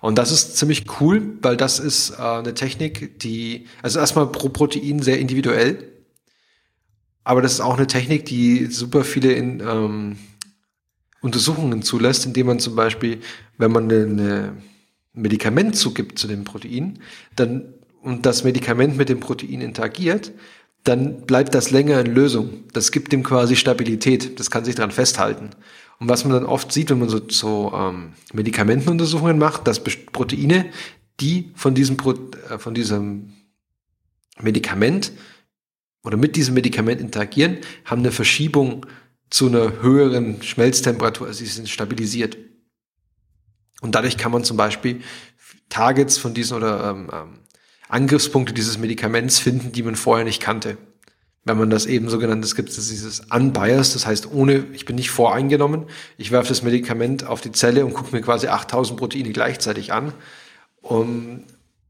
Und das ist ziemlich cool, weil das ist äh, eine Technik, die, also erstmal pro Protein sehr individuell, aber das ist auch eine Technik, die super viele in, ähm, Untersuchungen zulässt, indem man zum Beispiel, wenn man ein Medikament zugibt zu dem Protein, dann und das Medikament mit dem Protein interagiert, dann bleibt das länger in Lösung. Das gibt dem quasi Stabilität. Das kann sich daran festhalten. Und was man dann oft sieht, wenn man so, so ähm, Medikamentenuntersuchungen macht, dass Proteine, die von diesem, Pro äh, von diesem Medikament oder mit diesem Medikament interagieren, haben eine Verschiebung zu einer höheren Schmelztemperatur, also sie sind stabilisiert. Und dadurch kann man zum Beispiel Targets von diesen oder ähm, ähm Angriffspunkte dieses Medikaments finden, die man vorher nicht kannte. Wenn man das eben sogenannte, es gibt dieses unbiased, das heißt ohne, ich bin nicht voreingenommen, ich werfe das Medikament auf die Zelle und gucke mir quasi 8000 Proteine gleichzeitig an um,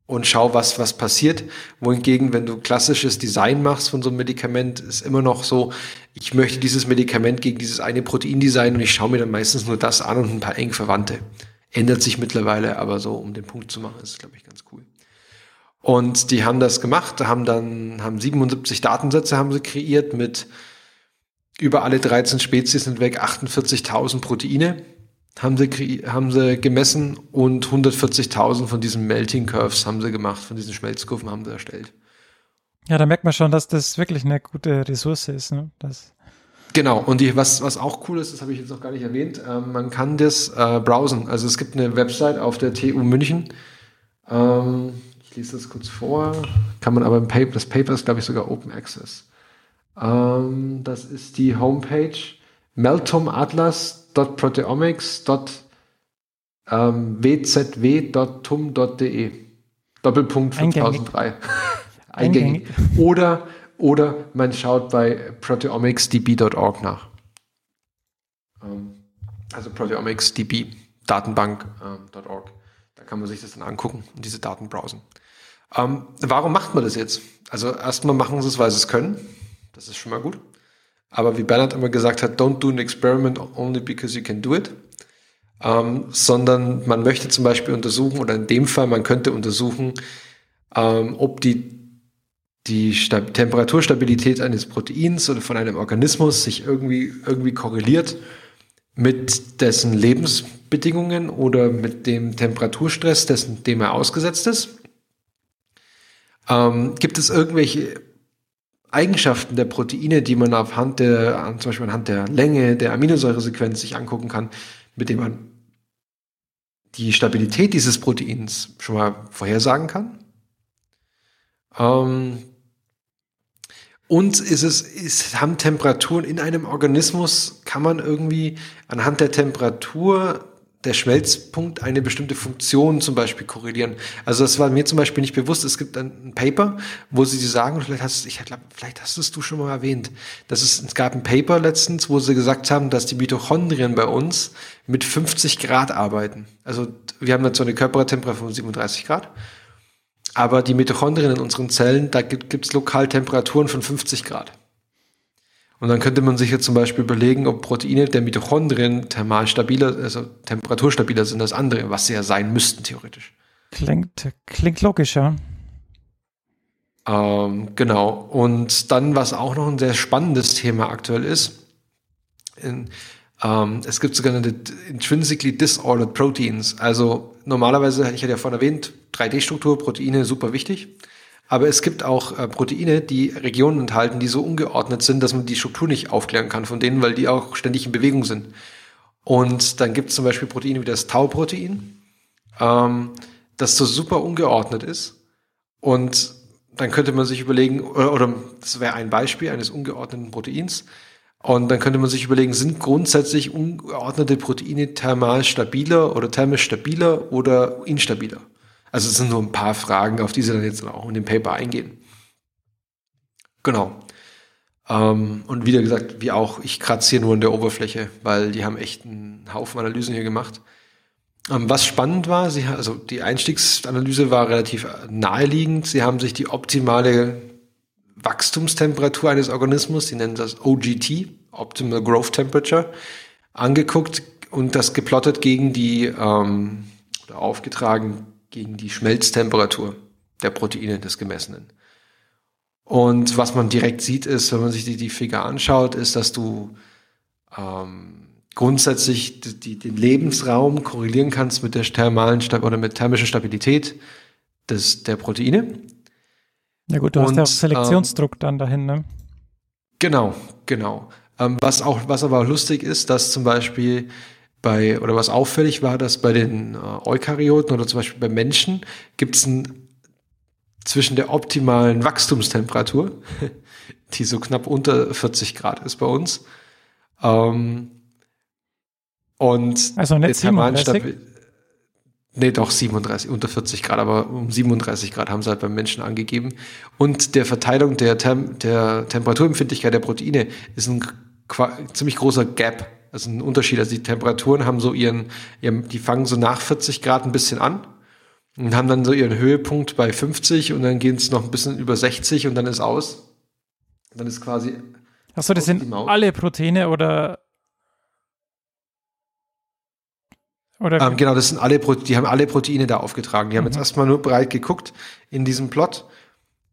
und schau, was, was passiert. Wohingegen, wenn du klassisches Design machst von so einem Medikament, ist immer noch so, ich möchte dieses Medikament gegen dieses eine Protein designen und ich schaue mir dann meistens nur das an und ein paar eng Verwandte. Ändert sich mittlerweile, aber so, um den Punkt zu machen, ist, glaube ich, ganz cool. Und die haben das gemacht, haben dann, haben 77 Datensätze haben sie kreiert mit über alle 13 Spezies hinweg 48.000 Proteine haben sie, haben sie gemessen und 140.000 von diesen Melting Curves haben sie gemacht, von diesen Schmelzkurven haben sie erstellt. Ja, da merkt man schon, dass das wirklich eine gute Ressource ist. Ne? Das Genau, und die, was, was auch cool ist, das habe ich jetzt noch gar nicht erwähnt, ähm, man kann das äh, browsen. Also es gibt eine Website auf der TU München. Ähm, ich lese das kurz vor. Kann man aber im Paper, das Paper ist, glaube ich, sogar Open Access. Ähm, das ist die Homepage meltomatlas.proteomics.wzw.tum.de. Doppelpunkt 5003. Eingängig. Eingängig. Oder oder man schaut bei proteomicsdb.org nach. Ähm, also proteomicsdb, Datenbank.org. Ähm, da kann man sich das dann angucken und diese Daten browsen. Ähm, warum macht man das jetzt? Also erstmal machen sie es, weil sie es können. Das ist schon mal gut. Aber wie Bernhard immer gesagt hat, don't do an experiment only because you can do it. Ähm, sondern man möchte zum Beispiel untersuchen, oder in dem Fall, man könnte untersuchen, ähm, ob die die Stab Temperaturstabilität eines Proteins oder von einem Organismus sich irgendwie, irgendwie korreliert mit dessen Lebensbedingungen oder mit dem Temperaturstress, dessen, dem er ausgesetzt ist. Ähm, gibt es irgendwelche Eigenschaften der Proteine, die man anhand der, zum Beispiel anhand der Länge der Aminosäuresequenz sich angucken kann, mit dem man die Stabilität dieses Proteins schon mal vorhersagen kann? Ähm, und ist es, ist, haben Temperaturen in einem Organismus, kann man irgendwie anhand der Temperatur der Schmelzpunkt eine bestimmte Funktion zum Beispiel korrelieren. Also das war mir zum Beispiel nicht bewusst. Es gibt ein Paper, wo sie sagen, vielleicht hast, ich glaub, vielleicht hast es du schon mal erwähnt, dass es, es gab ein Paper letztens, wo sie gesagt haben, dass die Mitochondrien bei uns mit 50 Grad arbeiten. Also wir haben jetzt so eine Körpertemperatur von 37 Grad aber die Mitochondrien in unseren Zellen, da gibt es lokal Temperaturen von 50 Grad. Und dann könnte man sich jetzt zum Beispiel überlegen, ob Proteine der Mitochondrien thermal stabiler, also temperaturstabiler sind als andere, was sie ja sein müssten, theoretisch. Klingt, klingt logisch, ja. Ähm, genau. Und dann, was auch noch ein sehr spannendes Thema aktuell ist, in, ähm, es gibt sogenannte intrinsically disordered proteins. Also normalerweise, ich hatte ja vorhin erwähnt, 3D-Struktur, Proteine, super wichtig. Aber es gibt auch äh, Proteine, die Regionen enthalten, die so ungeordnet sind, dass man die Struktur nicht aufklären kann von denen, weil die auch ständig in Bewegung sind. Und dann gibt es zum Beispiel Proteine wie das Tau-Protein, ähm, das so super ungeordnet ist. Und dann könnte man sich überlegen, oder, oder das wäre ein Beispiel eines ungeordneten Proteins, und dann könnte man sich überlegen, sind grundsätzlich ungeordnete Proteine thermal stabiler oder thermisch stabiler oder instabiler? Also es sind nur ein paar Fragen, auf die Sie dann jetzt auch in dem Paper eingehen. Genau. Ähm, und wieder gesagt, wie auch, ich kratze hier nur in der Oberfläche, weil die haben echt einen Haufen Analysen hier gemacht. Ähm, was spannend war, sie, also die Einstiegsanalyse war relativ naheliegend. Sie haben sich die optimale Wachstumstemperatur eines Organismus, sie nennen das OGT, Optimal Growth Temperature, angeguckt und das geplottet gegen die, ähm, aufgetragen gegen die Schmelztemperatur der Proteine des Gemessenen. Und was man direkt sieht, ist, wenn man sich die, die Figur anschaut, ist, dass du ähm, grundsätzlich die, die, den Lebensraum korrelieren kannst mit der thermalen oder mit thermischer Stabilität des, der Proteine. Ja gut, du und, hast ja auch Selektionsdruck ähm, dann dahin, ne? Genau, genau. Ähm, was auch, was aber auch lustig ist, dass zum Beispiel bei, oder was auffällig war, dass bei den äh, Eukaryoten oder zum Beispiel bei Menschen gibt es zwischen der optimalen Wachstumstemperatur, die so knapp unter 40 Grad ist bei uns, ähm, und also nicht 37? Nee, doch 37, unter 40 Grad, aber um 37 Grad haben sie halt beim Menschen angegeben. Und der Verteilung der, Tem der Temperaturempfindlichkeit der Proteine ist ein ziemlich großer Gap, also ein Unterschied. Also die Temperaturen haben so ihren, ihren, die fangen so nach 40 Grad ein bisschen an und haben dann so ihren Höhepunkt bei 50 und dann gehen es noch ein bisschen über 60 und dann ist aus. Dann ist quasi. Achso, das sind alle Proteine oder Oder Ähm, genau, das sind alle, Pro- die haben alle Proteine da aufgetragen. Die haben jetzt erstmal nur breit geguckt in diesem Plot.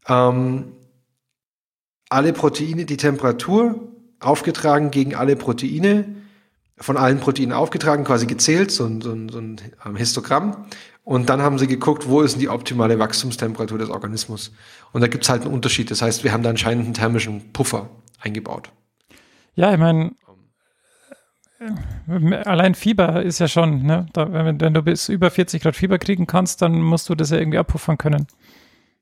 Ähm, alle Proteine, die Temperatur aufgetragen gegen alle Proteine, von allen Proteinen aufgetragen, quasi gezählt, so ein, so ein, so ein ähm, Histogramm. Und dann haben sie geguckt, wo ist denn die optimale Wachstumstemperatur des Organismus. Und da gibt's halt einen Unterschied. Das heißt, wir haben da anscheinend einen thermischen Puffer eingebaut. Ja, ich meine, allein Fieber ist ja schon, ne? Da, wenn, wenn du bis über 40 Grad Fieber kriegen kannst, dann musst du das ja irgendwie abpuffern können.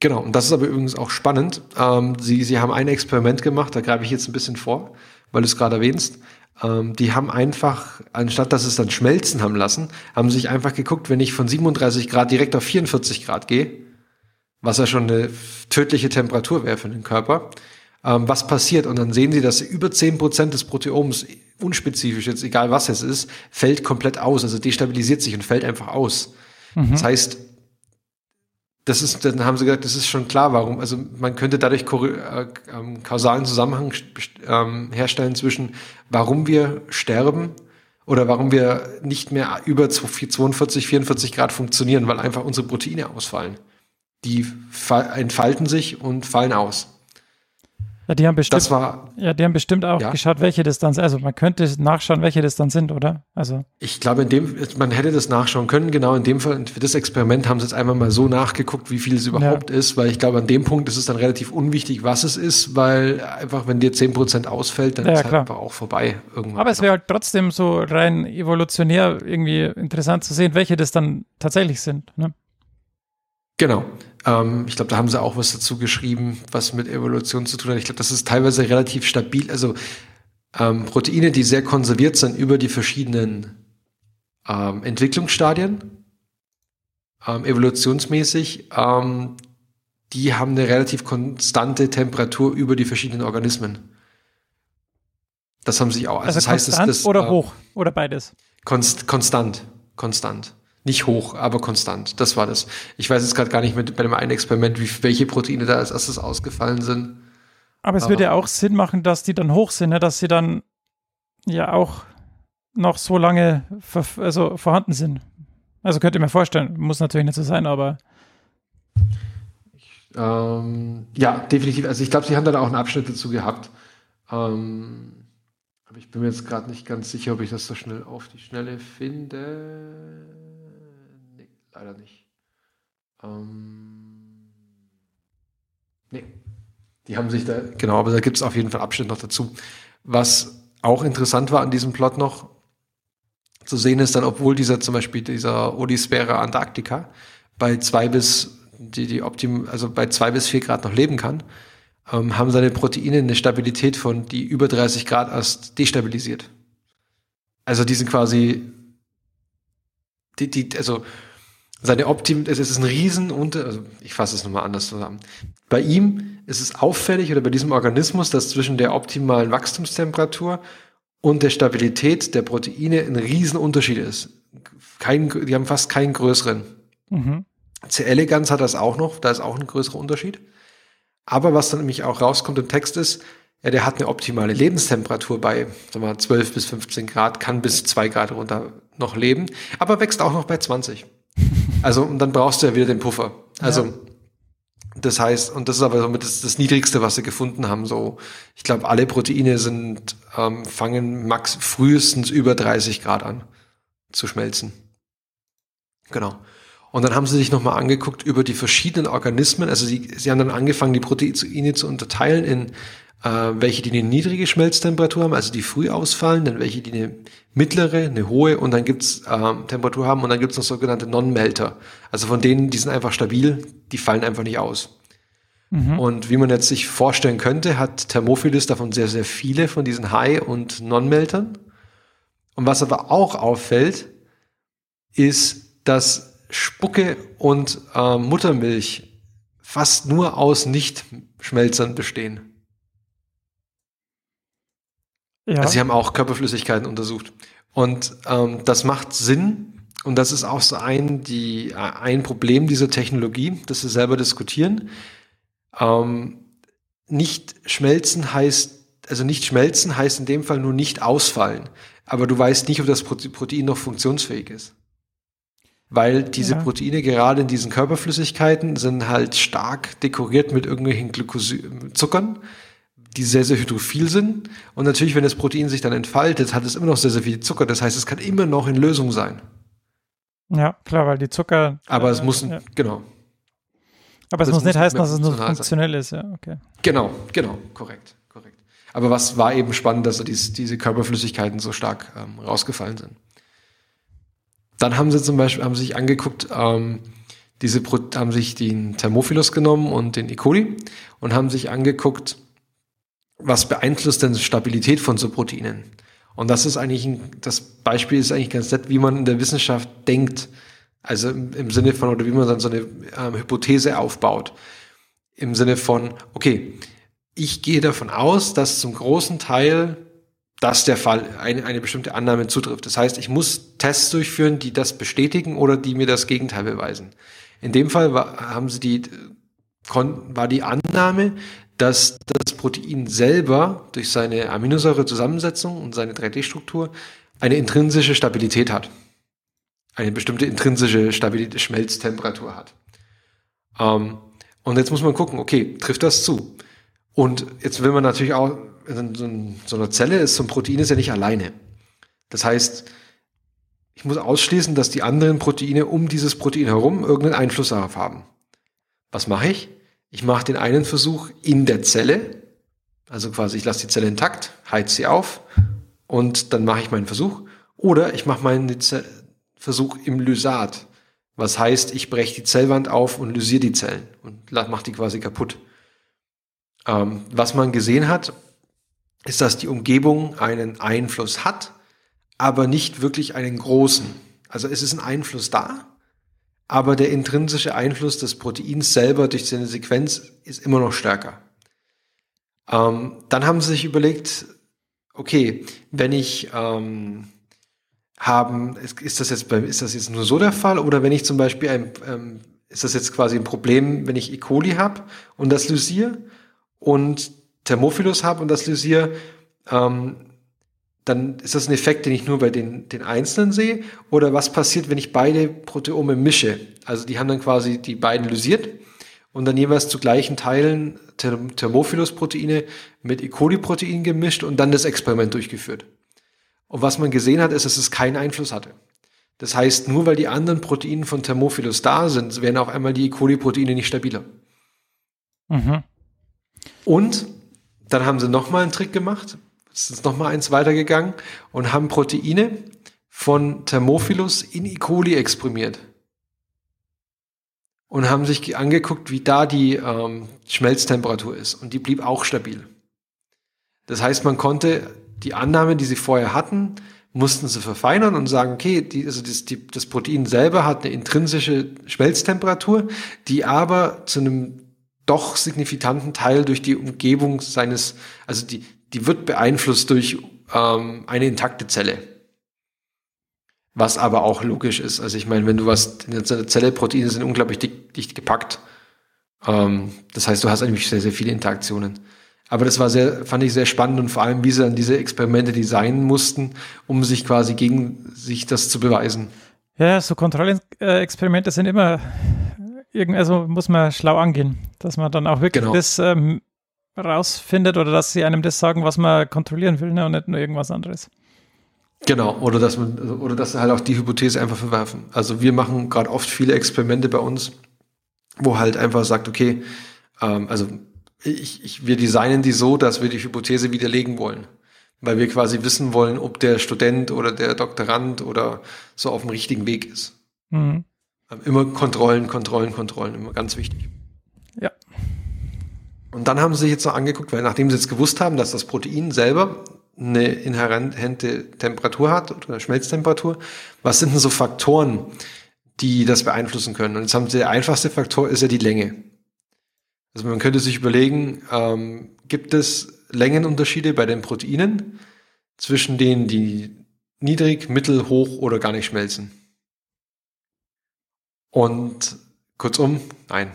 Genau, und das ist aber übrigens auch spannend. Ähm, sie, sie haben ein Experiment gemacht, da greife ich jetzt ein bisschen vor, weil du es gerade erwähnst. Ähm, die haben einfach, anstatt dass es dann schmelzen haben lassen, haben sich einfach geguckt, wenn ich von 37 Grad direkt auf 44 Grad gehe, was ja schon eine tödliche Temperatur wäre für den Körper, ähm, was passiert? Und dann sehen sie, dass über 10% des Proteoms, unspezifisch jetzt, egal was es ist, fällt komplett aus, also destabilisiert sich und fällt einfach aus. Das heißt, das ist, dann haben sie gesagt, das ist schon klar, warum. Also man könnte dadurch äh, ähm, kausalen Zusammenhang ähm, herstellen zwischen, warum wir sterben oder warum wir nicht mehr über 42, 44 Grad funktionieren, weil einfach unsere Proteine ausfallen. Die fa- entfalten sich und fallen aus. Ja, die haben bestimmt, Das war, ja, die haben bestimmt auch Ja. geschaut, welche das dann, also man könnte nachschauen, welche das dann sind, oder? Also, ich glaube, in dem, man hätte das nachschauen können. Genau in dem Fall, für das Experiment haben sie jetzt einmal mal so nachgeguckt, wie viel es überhaupt ist, weil ich glaube, an dem Punkt ist es dann relativ unwichtig, was es ist, weil einfach, wenn dir 10% ausfällt, dann Ja, ist halt klar. einfach auch vorbei irgendwann. aber es wäre halt trotzdem so rein evolutionär irgendwie interessant zu sehen, welche das dann tatsächlich sind. Ne? Genau. Ähm, ich glaube, da haben sie auch was dazu geschrieben, was mit Evolution zu tun hat. Ich glaube, das ist teilweise relativ stabil. Also ähm, Proteine, die sehr konserviert sind über die verschiedenen ähm, Entwicklungsstadien, ähm, evolutionsmäßig, ähm, die haben eine relativ konstante Temperatur über die verschiedenen Organismen. Das haben sich auch. Also, das heißt, das, das, oder äh, hoch oder beides. Konst, konstant, konstant. Nicht hoch, aber konstant. Das war das. Ich weiß jetzt gerade gar nicht mit bei dem einen Experiment, wie, welche Proteine da als erstes ausgefallen sind. Aber es Aber- würde ja auch Sinn machen, dass die dann hoch sind, ne? dass sie dann ja auch noch so lange also vorhanden sind. Also könnt ihr mir vorstellen, muss natürlich nicht so sein, aber Ähm, ja, definitiv. Also ich glaube, sie haben dann auch einen Abschnitt dazu gehabt. Ähm, aber ich bin mir jetzt gerade nicht ganz sicher, ob ich das so schnell auf die Schnelle finde. Leider nicht. Ähm, nee. Die haben sich da, genau, aber da gibt es auf jeden Fall Abschnitt noch dazu. Was auch interessant war an diesem Plot noch zu sehen ist, dann, obwohl dieser zum Beispiel dieser Odysphäre Antarktika bei zwei bis die, die optim, also bei zwei bis vier Grad noch leben kann, ähm, haben seine Proteine eine Stabilität von, die über 30 Grad erst destabilisiert. Also die sind quasi, die, die, also seine Optim, es ist ein Riesenunter, also ich fasse es nochmal anders zusammen. Bei ihm ist es auffällig oder bei diesem Organismus, dass zwischen der optimalen Wachstumstemperatur und der Stabilität der Proteine ein Riesenunterschied ist. Kein, die haben fast keinen größeren. mhm. C. elegans hat das auch noch, da ist auch ein größerer Unterschied. Aber was dann nämlich auch rauskommt im Text ist, ja, der hat eine optimale Lebenstemperatur bei sagen wir, mal, 12 bis 15 Grad, kann bis 2 Grad runter noch leben, aber wächst auch noch bei 20. Also, und dann brauchst du ja wieder den Puffer. Also, das heißt, und das ist aber somit das, das Niedrigste, was sie gefunden haben. So, ich glaube, alle Proteine sind, ähm, fangen max frühestens über 30 Grad an zu schmelzen. Genau. Und dann haben sie sich nochmal angeguckt über die verschiedenen Organismen. Also sie, sie haben dann angefangen, die Proteine zu unterteilen in welche, die eine niedrige Schmelztemperatur haben, also die früh ausfallen, dann welche, die eine mittlere, eine hohe und dann gibt's ähm, Temperatur haben und dann gibt's noch sogenannte Non-Melter. Also von denen, die sind einfach stabil, die fallen einfach nicht aus. Und wie man jetzt sich vorstellen könnte, hat Thermophilus davon sehr, sehr viele von diesen High- und Non-Meltern. Und was aber auch auffällt, ist, dass Spucke und äh, Muttermilch fast nur aus Nicht-Schmelzern bestehen. Ja. Also sie haben auch Körperflüssigkeiten untersucht. Und ähm, das macht Sinn. Und das ist auch so ein, die, äh, ein Problem dieser Technologie, das sie selber diskutieren. Ähm, nicht schmelzen heißt, also nicht schmelzen heißt in dem Fall nur nicht ausfallen. Aber du weißt nicht, ob das Prote- Protein noch funktionsfähig ist. weil diese Ja. Proteine gerade in diesen Körperflüssigkeiten sind halt stark dekoriert mit irgendwelchen Glukose Zuckern, die sehr, sehr hydrophil sind. Und natürlich, wenn das Protein sich dann entfaltet, hat es immer noch sehr, sehr viel Zucker. Das heißt, es kann immer noch in Lösung sein. Ja, klar, weil die Zucker. Aber äh, es muss, Ja. genau, Aber es das muss nicht muss heißen, dass es nur funktional sein. funktionell ist, ja, okay. genau, genau, korrekt, korrekt. Aber was war eben spannend, dass dies, diese Körperflüssigkeiten so stark ähm, rausgefallen sind. Dann haben sie zum Beispiel, haben sich angeguckt, ähm, diese haben sich den Thermophilus genommen und den E. coli und haben sich angeguckt, was beeinflusst denn die Stabilität von so Proteinen? Und das ist eigentlich ein, das Beispiel ist eigentlich ganz nett, wie man in der Wissenschaft denkt. Also im, im Sinne von, oder wie man dann so eine ähm, Hypothese aufbaut. Im Sinne von, okay, ich gehe davon aus, dass zum großen Teil das der Fall, eine, eine bestimmte Annahme zutrifft. Das heißt, ich muss Tests durchführen, die das bestätigen oder die mir das Gegenteil beweisen. In dem Fall war, haben sie die, war die Annahme, dass das Protein selber durch seine Aminosäurezusammensetzung und seine 3D-Struktur eine intrinsische Stabilität hat. Eine bestimmte intrinsische Stabilität, Schmelztemperatur hat. Ähm, und jetzt muss man gucken, okay, trifft das zu? Und jetzt will man natürlich auch, in so, ein- so eine Zelle ist, so ein Protein ist ja nicht alleine. Das heißt, ich muss ausschließen, dass die anderen Proteine um dieses Protein herum irgendeinen Einfluss darauf haben. Was mache ich? Ich mache den einen Versuch in der Zelle, also quasi ich lasse die Zelle intakt, heiz sie auf und dann mache ich meinen Versuch. Oder ich mache meinen Versuch im Lysat, was heißt, ich breche die Zellwand auf und lysiere die Zellen und mache die quasi kaputt. Ähm, was man gesehen hat, ist, dass die Umgebung einen Einfluss hat, aber nicht wirklich einen großen. Also es ist ein Einfluss da, aber der intrinsische Einfluss des Proteins selber durch seine Sequenz ist immer noch stärker. Ähm, dann haben sie sich überlegt, okay, wenn ich ähm, haben, ist das jetzt bei, ist das jetzt nur so der Fall oder wenn ich zum Beispiel ein, ähm, ist das jetzt quasi ein Problem, wenn ich E. coli habe und das lysiere und Thermophilus habe und das lysiere, ähm, dann ist das ein Effekt, den ich nur bei den, den Einzelnen sehe? Oder was passiert, wenn ich beide Proteome mische? Also die haben dann quasi die beiden lysiert und dann jeweils zu gleichen Teilen Ther- Thermophilus-Proteine mit E. coli-Protein gemischt und dann das Experiment durchgeführt. Und was man gesehen hat, ist, dass es keinen Einfluss hatte. Das heißt, nur weil die anderen Proteine von Thermophilus da sind, werden auf einmal die E. coli-Proteine nicht stabiler. Mhm. Und dann haben sie nochmal einen Trick gemacht, sind nochmal eins weitergegangen und haben Proteine von Thermophilus in E. coli exprimiert. Und haben sich ge- angeguckt, wie da die ähm, Schmelztemperatur ist. Und die blieb auch stabil. Das heißt, man konnte die Annahme, die sie vorher hatten, mussten sie verfeinern und sagen, okay, die, also das, die, das Protein selber hat eine intrinsische Schmelztemperatur, die aber zu einem doch signifikanten Teil durch die Umgebung seines, also die, die wird beeinflusst durch ähm, eine intakte Zelle. Was aber auch logisch ist. Also ich meine, wenn du was, in der Zelle Proteine sind unglaublich dick, dicht gepackt. Ähm, das heißt, du hast eigentlich sehr, sehr viele Interaktionen. Aber das war sehr, fand ich sehr spannend und vor allem, wie sie dann diese Experimente designen mussten, um sich quasi gegen sich das zu beweisen. Ja, so Kontrollexperimente sind immer also muss man schlau angehen, dass man dann auch wirklich Genau. das ähm, rausfindet oder dass sie einem das sagen, was man kontrollieren will, ne, und nicht nur irgendwas anderes. Genau, oder dass man, oder dass sie halt auch die Hypothese einfach verwerfen. Also wir machen gerade oft viele Experimente bei uns, wo halt einfach sagt, okay, ähm, also ich, ich, wir designen die so, dass wir die Hypothese widerlegen wollen. Weil wir quasi wissen wollen, ob der Student oder der Doktorand oder so auf dem richtigen Weg ist. Mhm. Ähm, Immer Kontrollen, Kontrollen, Kontrollen, immer ganz wichtig. Und dann haben sie sich jetzt noch angeguckt, weil nachdem sie jetzt gewusst haben, dass das Protein selber eine inhärente Temperatur hat oder Schmelztemperatur, was sind denn so Faktoren, die das beeinflussen können? Und jetzt haben sie, der einfachste Faktor ist ja die Länge. Also man könnte sich überlegen, ähm, gibt es Längenunterschiede bei den Proteinen zwischen denen, die niedrig, mittel, hoch oder gar nicht schmelzen? Und kurzum, nein,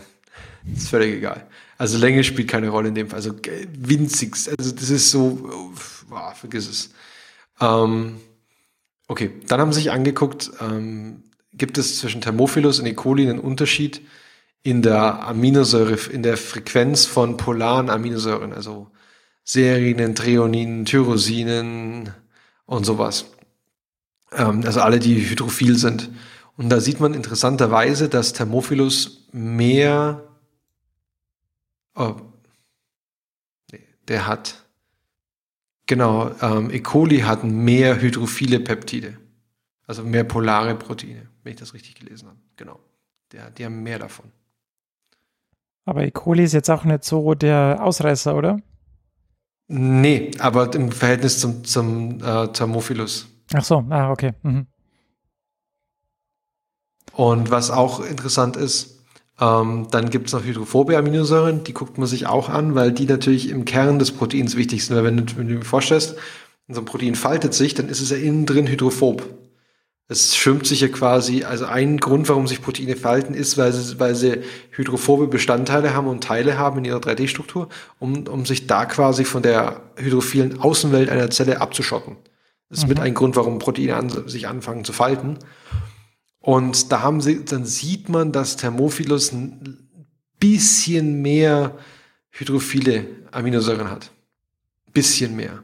ist völlig egal. Also Länge spielt keine Rolle in dem Fall. Also äh, winzig, also das ist so, oh, vergiss es. Ähm, okay, dann haben sie sich angeguckt, ähm, gibt es zwischen Thermophilus und E. coli einen Unterschied in der Aminosäure, in der Frequenz von polaren Aminosäuren, also Serinen, Threoninen, Tyrosinen und sowas. Ähm, also alle, die hydrophil sind. Und da sieht man interessanterweise, dass Thermophilus mehr, oh, der hat, genau, ähm, E. coli hat mehr hydrophile Peptide. Also mehr polare Proteine, wenn ich das richtig gelesen habe. Genau. Der, die haben mehr davon. Aber E. coli ist jetzt auch nicht so der Ausreißer, oder? Nee, aber im Verhältnis zum, zum äh, Thermophilus. Ach so, ah, okay. Mhm. Und was auch interessant ist, ähm, dann gibt es noch hydrophobe Aminosäuren, die guckt man sich auch an, weil die natürlich im Kern des Proteins wichtig sind. Weil wenn du, wenn du dir vorstellst, so ein Protein faltet sich, dann ist es ja innen drin hydrophob. Es schwimmt sich ja quasi, also ein Grund, warum sich Proteine falten, ist, weil sie, weil sie hydrophobe Bestandteile haben und Teile haben in ihrer 3D-Struktur, um, um sich da quasi von der hydrophilen Außenwelt einer Zelle abzuschotten. Das ist mhm. mit ein Grund, warum Proteine an, sich anfangen zu falten. Und da haben sie, dann sieht man, dass Thermophilus ein bisschen mehr hydrophile Aminosäuren hat. Bisschen mehr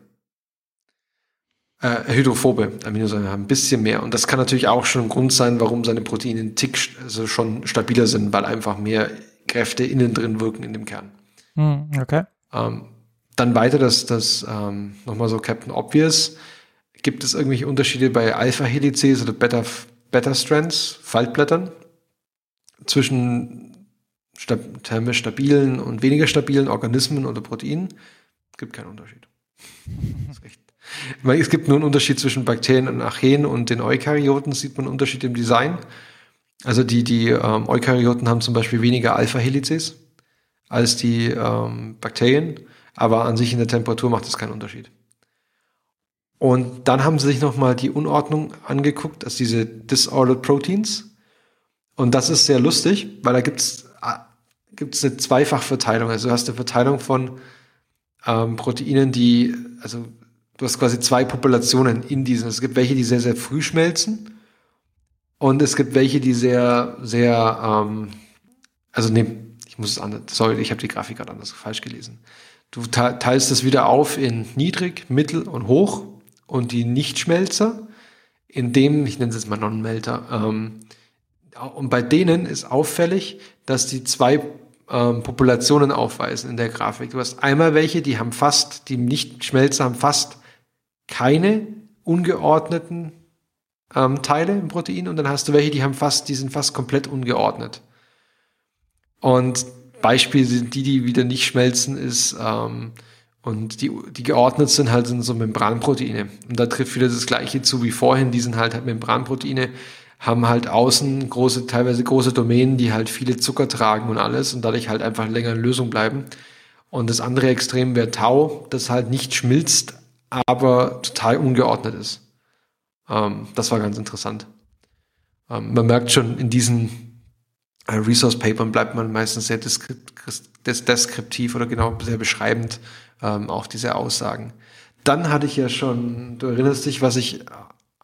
äh, hydrophobe Aminosäuren haben, ein bisschen mehr. Und das kann natürlich auch schon ein Grund sein, warum seine Proteine einen Tick also schon stabiler sind, weil einfach mehr Kräfte innen drin wirken in dem Kern. Hm, okay. Ähm, dann weiter, das, das ähm, nochmal so Captain Obvious. Gibt es irgendwelche Unterschiede bei Alpha-Helices oder Beta, Beta-Strands, Faltblättern, zwischen stab thermisch stabilen und weniger stabilen Organismen oder Proteinen? Gibt keinen Unterschied. Echt es gibt nur einen Unterschied zwischen Bakterien und Archeen und den Eukaryoten, sieht man einen Unterschied im Design. Also die, die ähm, Eukaryoten haben zum Beispiel weniger Alpha-Helices als die ähm, Bakterien, aber an sich in der Temperatur macht das keinen Unterschied. Und dann haben sie sich nochmal die Unordnung angeguckt, also diese Disordered Proteins. Und das ist sehr lustig, weil da gibt's gibt's eine Zweifachverteilung. Also du hast eine Verteilung von ähm, Proteinen, die, also du hast quasi zwei Populationen in diesen. Es gibt welche, die sehr, sehr früh schmelzen. Und es gibt welche, die sehr, sehr, ähm, also nee, ich muss es anders, sorry, ich habe die Grafik gerade anders falsch gelesen. Du teilst das wieder auf in niedrig, mittel und hoch und die Nichtschmelzer, in dem, ich nenne es jetzt mal Non-Melter, ähm, und bei denen ist auffällig, dass die zwei ähm, Populationen aufweisen in der Grafik. Du hast einmal welche, die haben fast, die Nichtschmelzer haben fast keine ungeordneten ähm, Teile im Protein und dann hast du welche, die haben fast, die sind fast komplett ungeordnet. Und Beispiel sind die, die wieder nicht schmelzen, ist ähm, und die, die geordnet sind halt sind so Membranproteine. Und da trifft wieder das gleiche zu wie vorhin, die sind halt, halt Membranproteine, haben halt außen große, teilweise große Domänen, die halt viele Zucker tragen und alles und dadurch halt einfach länger in Lösung bleiben. Und das andere Extrem wäre Tau, das halt nicht schmilzt, aber total ungeordnet ist. Ähm, das war ganz interessant. Ähm, man merkt schon, in diesen Resource Papern bleibt man meistens sehr deskriptiv oder genau sehr beschreibend, ähm, auch diese Aussagen. Dann hatte ich ja schon, du erinnerst dich, was ich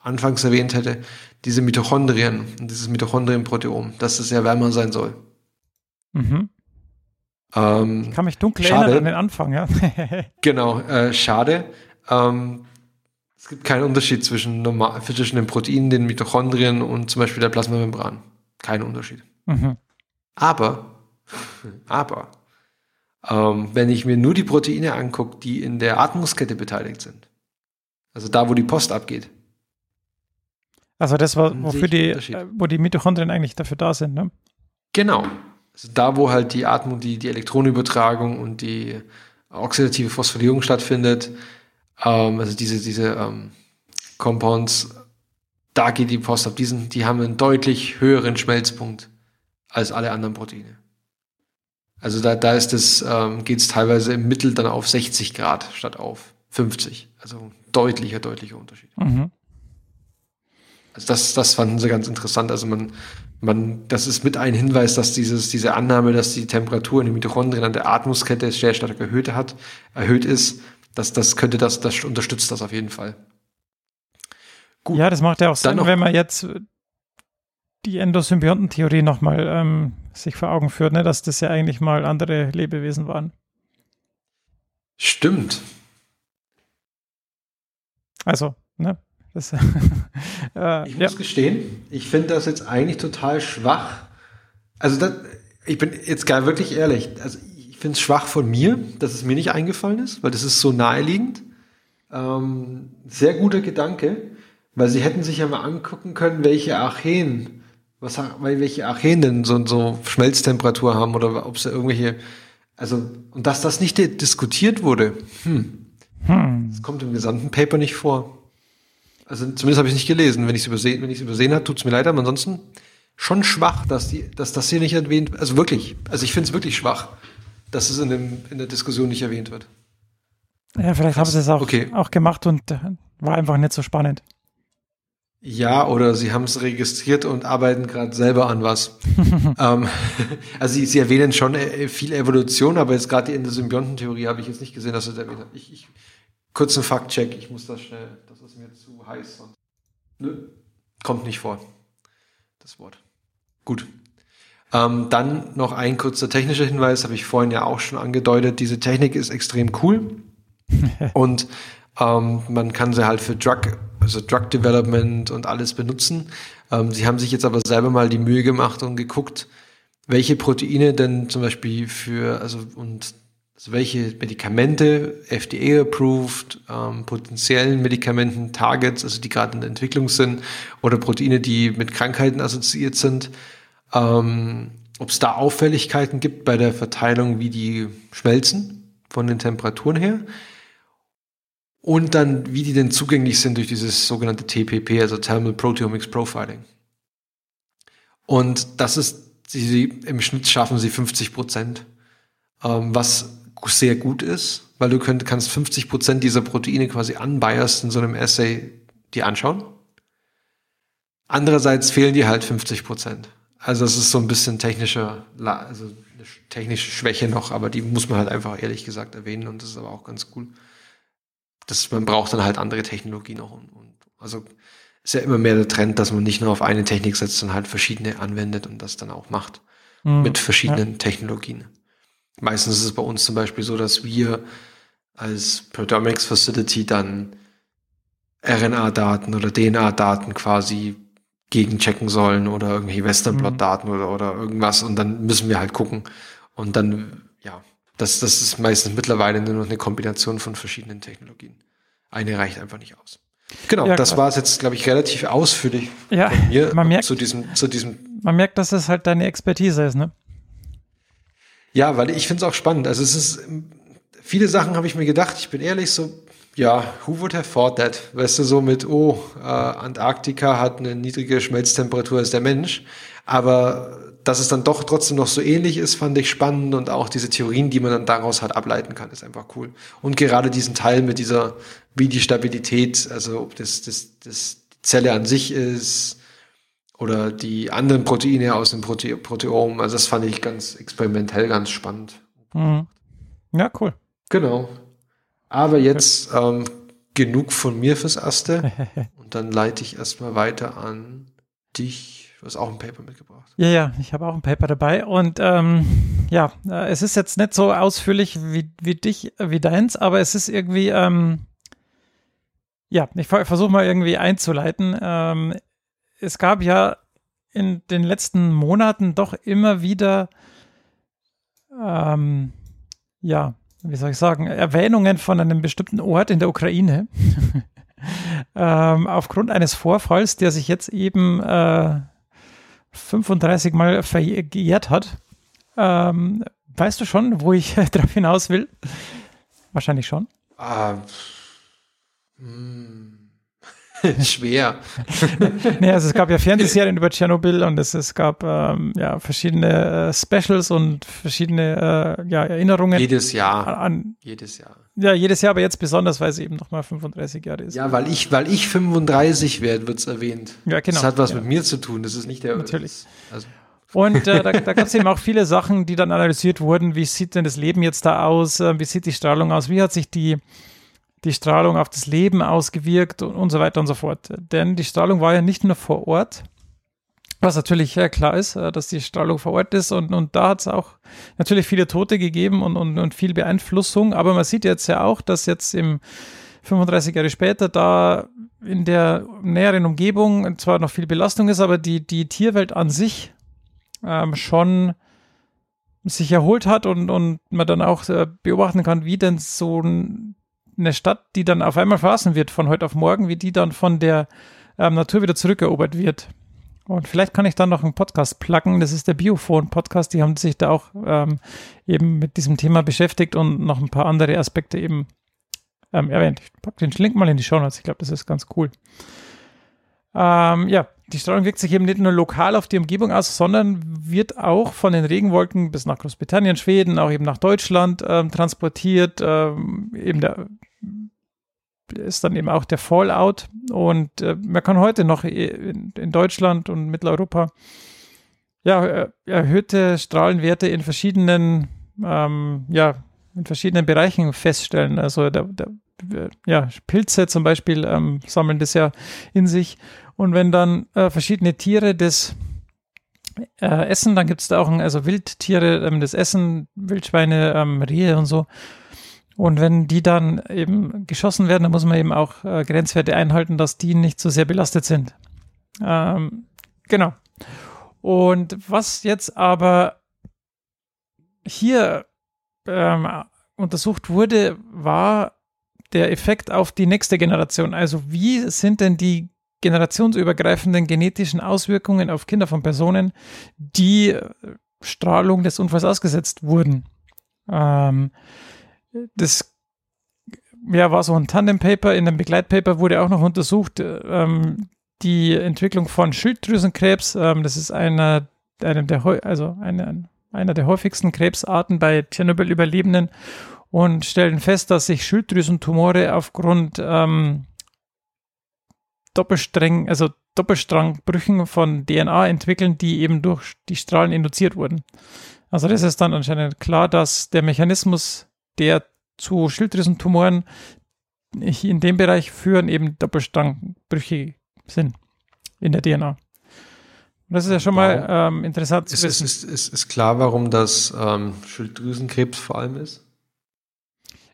anfangs erwähnt hätte, diese Mitochondrien, dieses Mitochondrienproteom, dass es ja wärmer sein soll. Mhm. Ähm, ich kann mich dunkel schade. erinnern an den Anfang, ja. genau, äh, schade. Ähm, es gibt keinen Unterschied zwischen, normal, zwischen den Proteinen, den Mitochondrien und zum Beispiel der Plasmamembran. Kein Unterschied. Mhm. Aber, aber, ähm, wenn ich mir nur die Proteine angucke, die in der Atmungskette beteiligt sind, also da, wo die Post abgeht. Also das war, wofür die, äh, wo die Mitochondrien eigentlich dafür da sind, ne? Genau. Also da, wo halt die Atmung, die, die Elektronenübertragung und die oxidative Phosphorylierung stattfindet, ähm, also diese, diese ähm, Compounds, da geht die Post ab. Diesen, die haben einen deutlich höheren Schmelzpunkt als alle anderen Proteine. Also da, da ist es, ähm, geht es teilweise im Mittel dann auf 60 Grad statt auf 50. Also deutlicher, deutlicher Unterschied. Mhm. Also das, das fanden sie ganz interessant. Also man, man, das ist mit ein Hinweis, dass dieses, diese Annahme, dass die Temperatur in den Mitochondrien an der Atmungskette sehr stark erhöht hat, erhöht ist, das, das könnte das, das unterstützt das auf jeden Fall. Gut. Ja, das macht ja auch Sinn, wenn man jetzt die Endosymbiontentheorie nochmal ähm, sich vor Augen führt, ne? dass das ja eigentlich mal andere Lebewesen waren. Stimmt. Also, ne? Das, äh, ich muss ja. gestehen, ich finde das jetzt eigentlich total schwach. Also, das, ich bin jetzt gar wirklich ehrlich. Also, ich finde es schwach von mir, dass es mir nicht eingefallen ist, weil das ist so naheliegend. Ähm, sehr guter Gedanke, weil sie hätten sich ja mal angucken können, welche Archeen was, weil welche Archeen denn so, so Schmelztemperatur haben oder ob sie irgendwelche, also, und dass das nicht diskutiert wurde, hm. hm. Das kommt im gesamten Paper nicht vor. Also zumindest habe ich es nicht gelesen. Wenn ich es übersehen, wenn ich es übersehen habe, tut es mir leid, aber ansonsten schon schwach, dass die, dass das hier nicht erwähnt, also wirklich, also ich finde es wirklich schwach, dass es in, dem, in der Diskussion nicht erwähnt wird. Ja, vielleicht haben sie es auch, okay. auch gemacht und äh, war einfach nicht so spannend. Ja, oder sie haben es registriert und arbeiten gerade selber an was. ähm, also sie, sie, erwähnen schon äh, viel Evolution, aber jetzt gerade in der Symbiontentheorie habe ich jetzt nicht gesehen, dass sie das erwähnt. Ich, ich, kurzen Faktcheck, ich muss das schnell, das ist mir zu heiß. Sonst. Nö, kommt nicht vor, das Wort. Gut. Ähm, dann noch ein kurzer technischer Hinweis, habe ich vorhin ja auch schon angedeutet. Diese Technik ist extrem cool und ähm, man kann sie halt für Drug also Drug Development und alles benutzen. Ähm, sie haben sich jetzt aber selber mal die Mühe gemacht und geguckt, welche Proteine denn zum Beispiel für, also und also welche Medikamente FDA approved, ähm, potenziellen Medikamenten, Targets, also die gerade in der Entwicklung sind, oder Proteine, die mit Krankheiten assoziiert sind, ähm, ob es da Auffälligkeiten gibt bei der Verteilung, wie die schmelzen von den Temperaturen her und dann, wie die denn zugänglich sind durch dieses sogenannte TPP, also Thermal Proteomics Profiling. Und das ist, sie, im Schnitt schaffen sie 50 Prozent, ähm, was sehr gut ist, weil du könnt, kannst 50 Prozent dieser Proteine quasi unbiased in so einem Essay dir anschauen. Andererseits fehlen dir halt 50 Prozent. Also es ist so ein bisschen technische, also technische Schwäche noch, aber die muss man halt einfach ehrlich gesagt erwähnen und das ist aber auch ganz cool das, man braucht dann halt andere Technologien noch. Und, und, also ist ja immer mehr der Trend, dass man nicht nur auf eine Technik setzt, sondern halt verschiedene anwendet und das dann auch macht mhm, mit verschiedenen ja. Technologien. Meistens ist es bei uns zum Beispiel so, dass wir als Proteomics Facility dann RNA-Daten oder DNA-Daten quasi gegenchecken sollen oder irgendwelche Western Blot-Daten mhm. oder, oder irgendwas und dann müssen wir halt gucken und dann, ja, das, das ist meistens mittlerweile nur noch eine Kombination von verschiedenen Technologien. Eine reicht einfach nicht aus. Genau, ja, das war es jetzt, glaube ich, relativ ausführlich ja, von mir man merkt, zu diesem, zu diesem. Man merkt, dass es halt deine Expertise ist, ne? Ja, weil ich finde es auch spannend. Also es ist, viele Sachen habe ich mir gedacht, ich bin ehrlich, so, ja, who would have thought that? Weißt du, so mit, oh, äh, Antarktika hat eine niedrige Schmelztemperatur als der Mensch. Aber dass es dann doch trotzdem noch so ähnlich ist, fand ich spannend und auch diese Theorien, die man dann daraus halt ableiten kann, ist einfach cool. Und gerade diesen Teil mit dieser, wie die Stabilität, also ob das, das, das Zelle an sich ist oder die anderen Proteine aus dem Prote Proteom, also das fand ich ganz experimentell ganz spannend. Mhm. Ja, cool. Genau. Aber jetzt ähm, genug von mir fürs Erste und dann leite ich erstmal weiter an dich. Du hast auch ein Paper mitgebracht. Ja, ja, ich habe auch ein Paper dabei. Und ähm, ja, äh, es ist jetzt nicht so ausführlich wie, wie dich, wie deins, aber es ist irgendwie, ähm, ja, ich versuche mal irgendwie einzuleiten. Ähm, es gab ja in den letzten Monaten doch immer wieder, ähm, ja, wie soll ich sagen, Erwähnungen von einem bestimmten Ort in der Ukraine. ähm, aufgrund eines Vorfalls, der sich jetzt eben äh, 35 Mal verjährt hat. Ähm, weißt du schon, wo ich darauf hinaus will? Wahrscheinlich schon. Ah, hm. Schwer. nee, also es gab ja Fernsehserien über Tschernobyl und es, es gab ähm, ja verschiedene äh, Specials und verschiedene äh, ja, Erinnerungen. Jedes Jahr. An, jedes Jahr. Ja, jedes Jahr, aber jetzt besonders, weil es eben nochmal 35 Jahre ist. Ja, weil ich, weil ich 35 werde, wird es erwähnt. Ja, genau. Das hat was ja. mit mir zu tun, das ist nicht der. Natürlich. Also. Und äh, da, da gab es eben auch viele Sachen, die dann analysiert wurden. Wie sieht denn das Leben jetzt da aus? Äh, wie sieht die Strahlung aus? Wie hat sich die die Strahlung auf das Leben ausgewirkt und, und so weiter und so fort. Denn die Strahlung war ja nicht nur vor Ort, Was natürlich ja, klar ist, äh, dass die Strahlung vor Ort ist und, und da hat es auch natürlich viele Tote gegeben und, und, und viel Beeinflussung. Aber man sieht jetzt ja auch, dass jetzt im 35 Jahre später da in der näheren Umgebung zwar noch viel Belastung ist, aber die, die Tierwelt an sich ähm, schon sich erholt hat und, und man dann auch äh, beobachten kann, wie denn so eine Stadt, die dann auf einmal verlassen wird von heute auf morgen, wie die dann von der ähm, Natur wieder zurückerobert wird. Und vielleicht kann ich dann noch einen Podcast pluggen. Das ist der Biophone-Podcast. Die haben sich da auch ähm, eben mit diesem Thema beschäftigt und noch ein paar andere Aspekte eben ähm, erwähnt. Ich packe den Link mal in die Show Notes. Ich glaube, das ist ganz cool. Ähm, ja, die Strahlung wirkt sich eben nicht nur lokal auf die Umgebung aus, sondern wird auch von den Regenwolken bis nach Großbritannien, Schweden, auch eben nach Deutschland ähm, transportiert. Ähm, eben der ist dann eben auch der Fallout. Und äh, man kann heute noch in, in Deutschland und Mitteleuropa ja, erhöhte Strahlenwerte in verschiedenen, ähm, ja, in verschiedenen Bereichen feststellen. Also der, der, ja, Pilze zum Beispiel ähm, sammeln das ja in sich. Und wenn dann äh, verschiedene Tiere das äh, essen, dann gibt es da auch ein, also Wildtiere ähm, das Essen, Wildschweine, ähm, Rehe und so. Und wenn die dann eben geschossen werden, dann muss man eben auch äh, Grenzwerte einhalten, dass die nicht so sehr belastet sind. Ähm, genau. Und was jetzt aber hier ähm, untersucht wurde, war der Effekt auf die nächste Generation. Also wie sind denn die generationsübergreifenden genetischen Auswirkungen auf Kinder von Personen, die äh, Strahlung des Unfalls ausgesetzt wurden? Ähm, das ja, war so ein Tandem-Paper. In einem Begleitpaper wurde auch noch untersucht, ähm, die Entwicklung von Schilddrüsenkrebs. Ähm, das ist einer, einem der, also eine, einer der häufigsten Krebsarten bei Tschernobyl-Überlebenden und stellen fest, dass sich Schilddrüsentumore aufgrund ähm, Doppelstrang, also Doppelstrangbrüchen von DNA entwickeln, die eben durch die Strahlen induziert wurden. Also das ist dann anscheinend klar, dass der Mechanismus der zu Schilddrüsentumoren in dem Bereich führen, eben Doppelstrangbrüche sind in der DNA. Und das ist ja schon mal ähm, interessant zu ist, wissen. Ist, ist, ist, klar, warum das ähm, Schilddrüsenkrebs vor allem ist?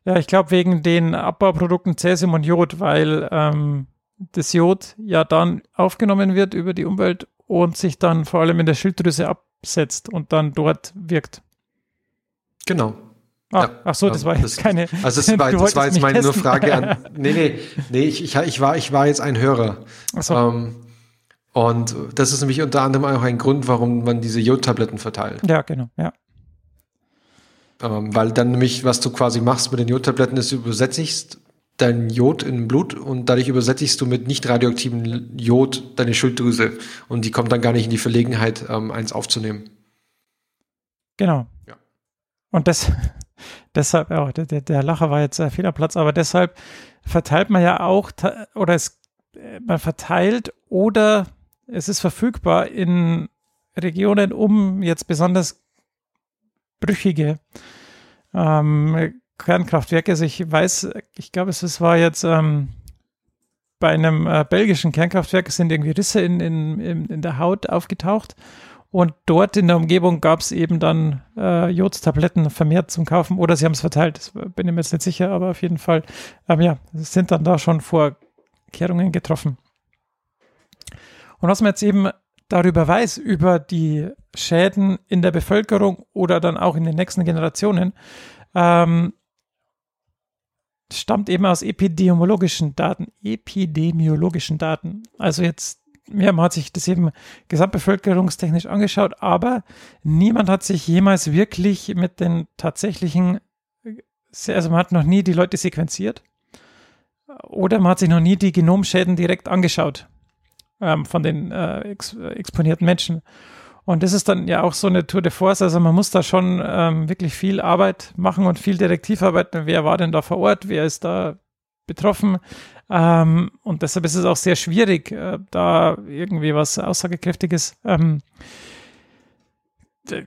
Ja, ich glaube wegen den Abbauprodukten Cäsium und Jod, weil ähm, das Jod ja dann aufgenommen wird über die Umwelt und sich dann vor allem in der Schilddrüse absetzt und dann dort wirkt. Genau. Ah, ja, ach so, das war jetzt keine. Also das war, das war jetzt meine nur Frage an. Nee, nee, nee, ich, ich, ich, war, ich war jetzt ein Hörer. Ach so. Ähm, und das ist nämlich unter anderem auch ein Grund, warum man diese Jodtabletten verteilt. Ja, genau, ja. Ähm, weil dann nämlich, was du quasi machst mit den Jodtabletten, ist, du übersättigst dein Jod in Blut und dadurch übersättigst du mit nicht radioaktivem Jod deine Schilddrüse und die kommt dann gar nicht in die Verlegenheit, ähm, eins aufzunehmen. Genau. Ja. Und das, deshalb, oh, der, der Lacher war jetzt äh, Fehlerplatz, aber deshalb verteilt man ja auch, oder es, äh, man verteilt oder es ist verfügbar in Regionen um jetzt besonders brüchige ähm, Kernkraftwerke. Also ich weiß, ich glaube, es war jetzt ähm, bei einem äh, belgischen Kernkraftwerk sind irgendwie Risse in, in, in, in der Haut aufgetaucht und dort in der Umgebung gab es eben dann äh, Jodtabletten vermehrt zum Kaufen oder sie haben es verteilt. Das bin ich mir jetzt nicht sicher, aber auf jeden Fall, ähm, ja, sind dann da schon Vorkehrungen getroffen. Und was man jetzt eben darüber weiß, über die Schäden in der Bevölkerung oder dann auch in den nächsten Generationen, ähm, stammt eben aus epidemiologischen Daten. Epidemiologischen Daten. Also jetzt ja, man hat sich das eben gesamtbevölkerungstechnisch angeschaut, aber niemand hat sich jemals wirklich mit den tatsächlichen, also man hat noch nie die Leute sequenziert oder man hat sich noch nie die Genomschäden direkt angeschaut ähm, von den äh, ex exponierten Menschen. Und das ist dann ja auch so eine Tour de Force. Also man muss da schon ähm, wirklich viel Arbeit machen und viel Detektivarbeit. Wer war denn da vor Ort? Wer ist da betroffen? Ähm, und deshalb ist es auch sehr schwierig, äh, da irgendwie was Aussagekräftiges ähm,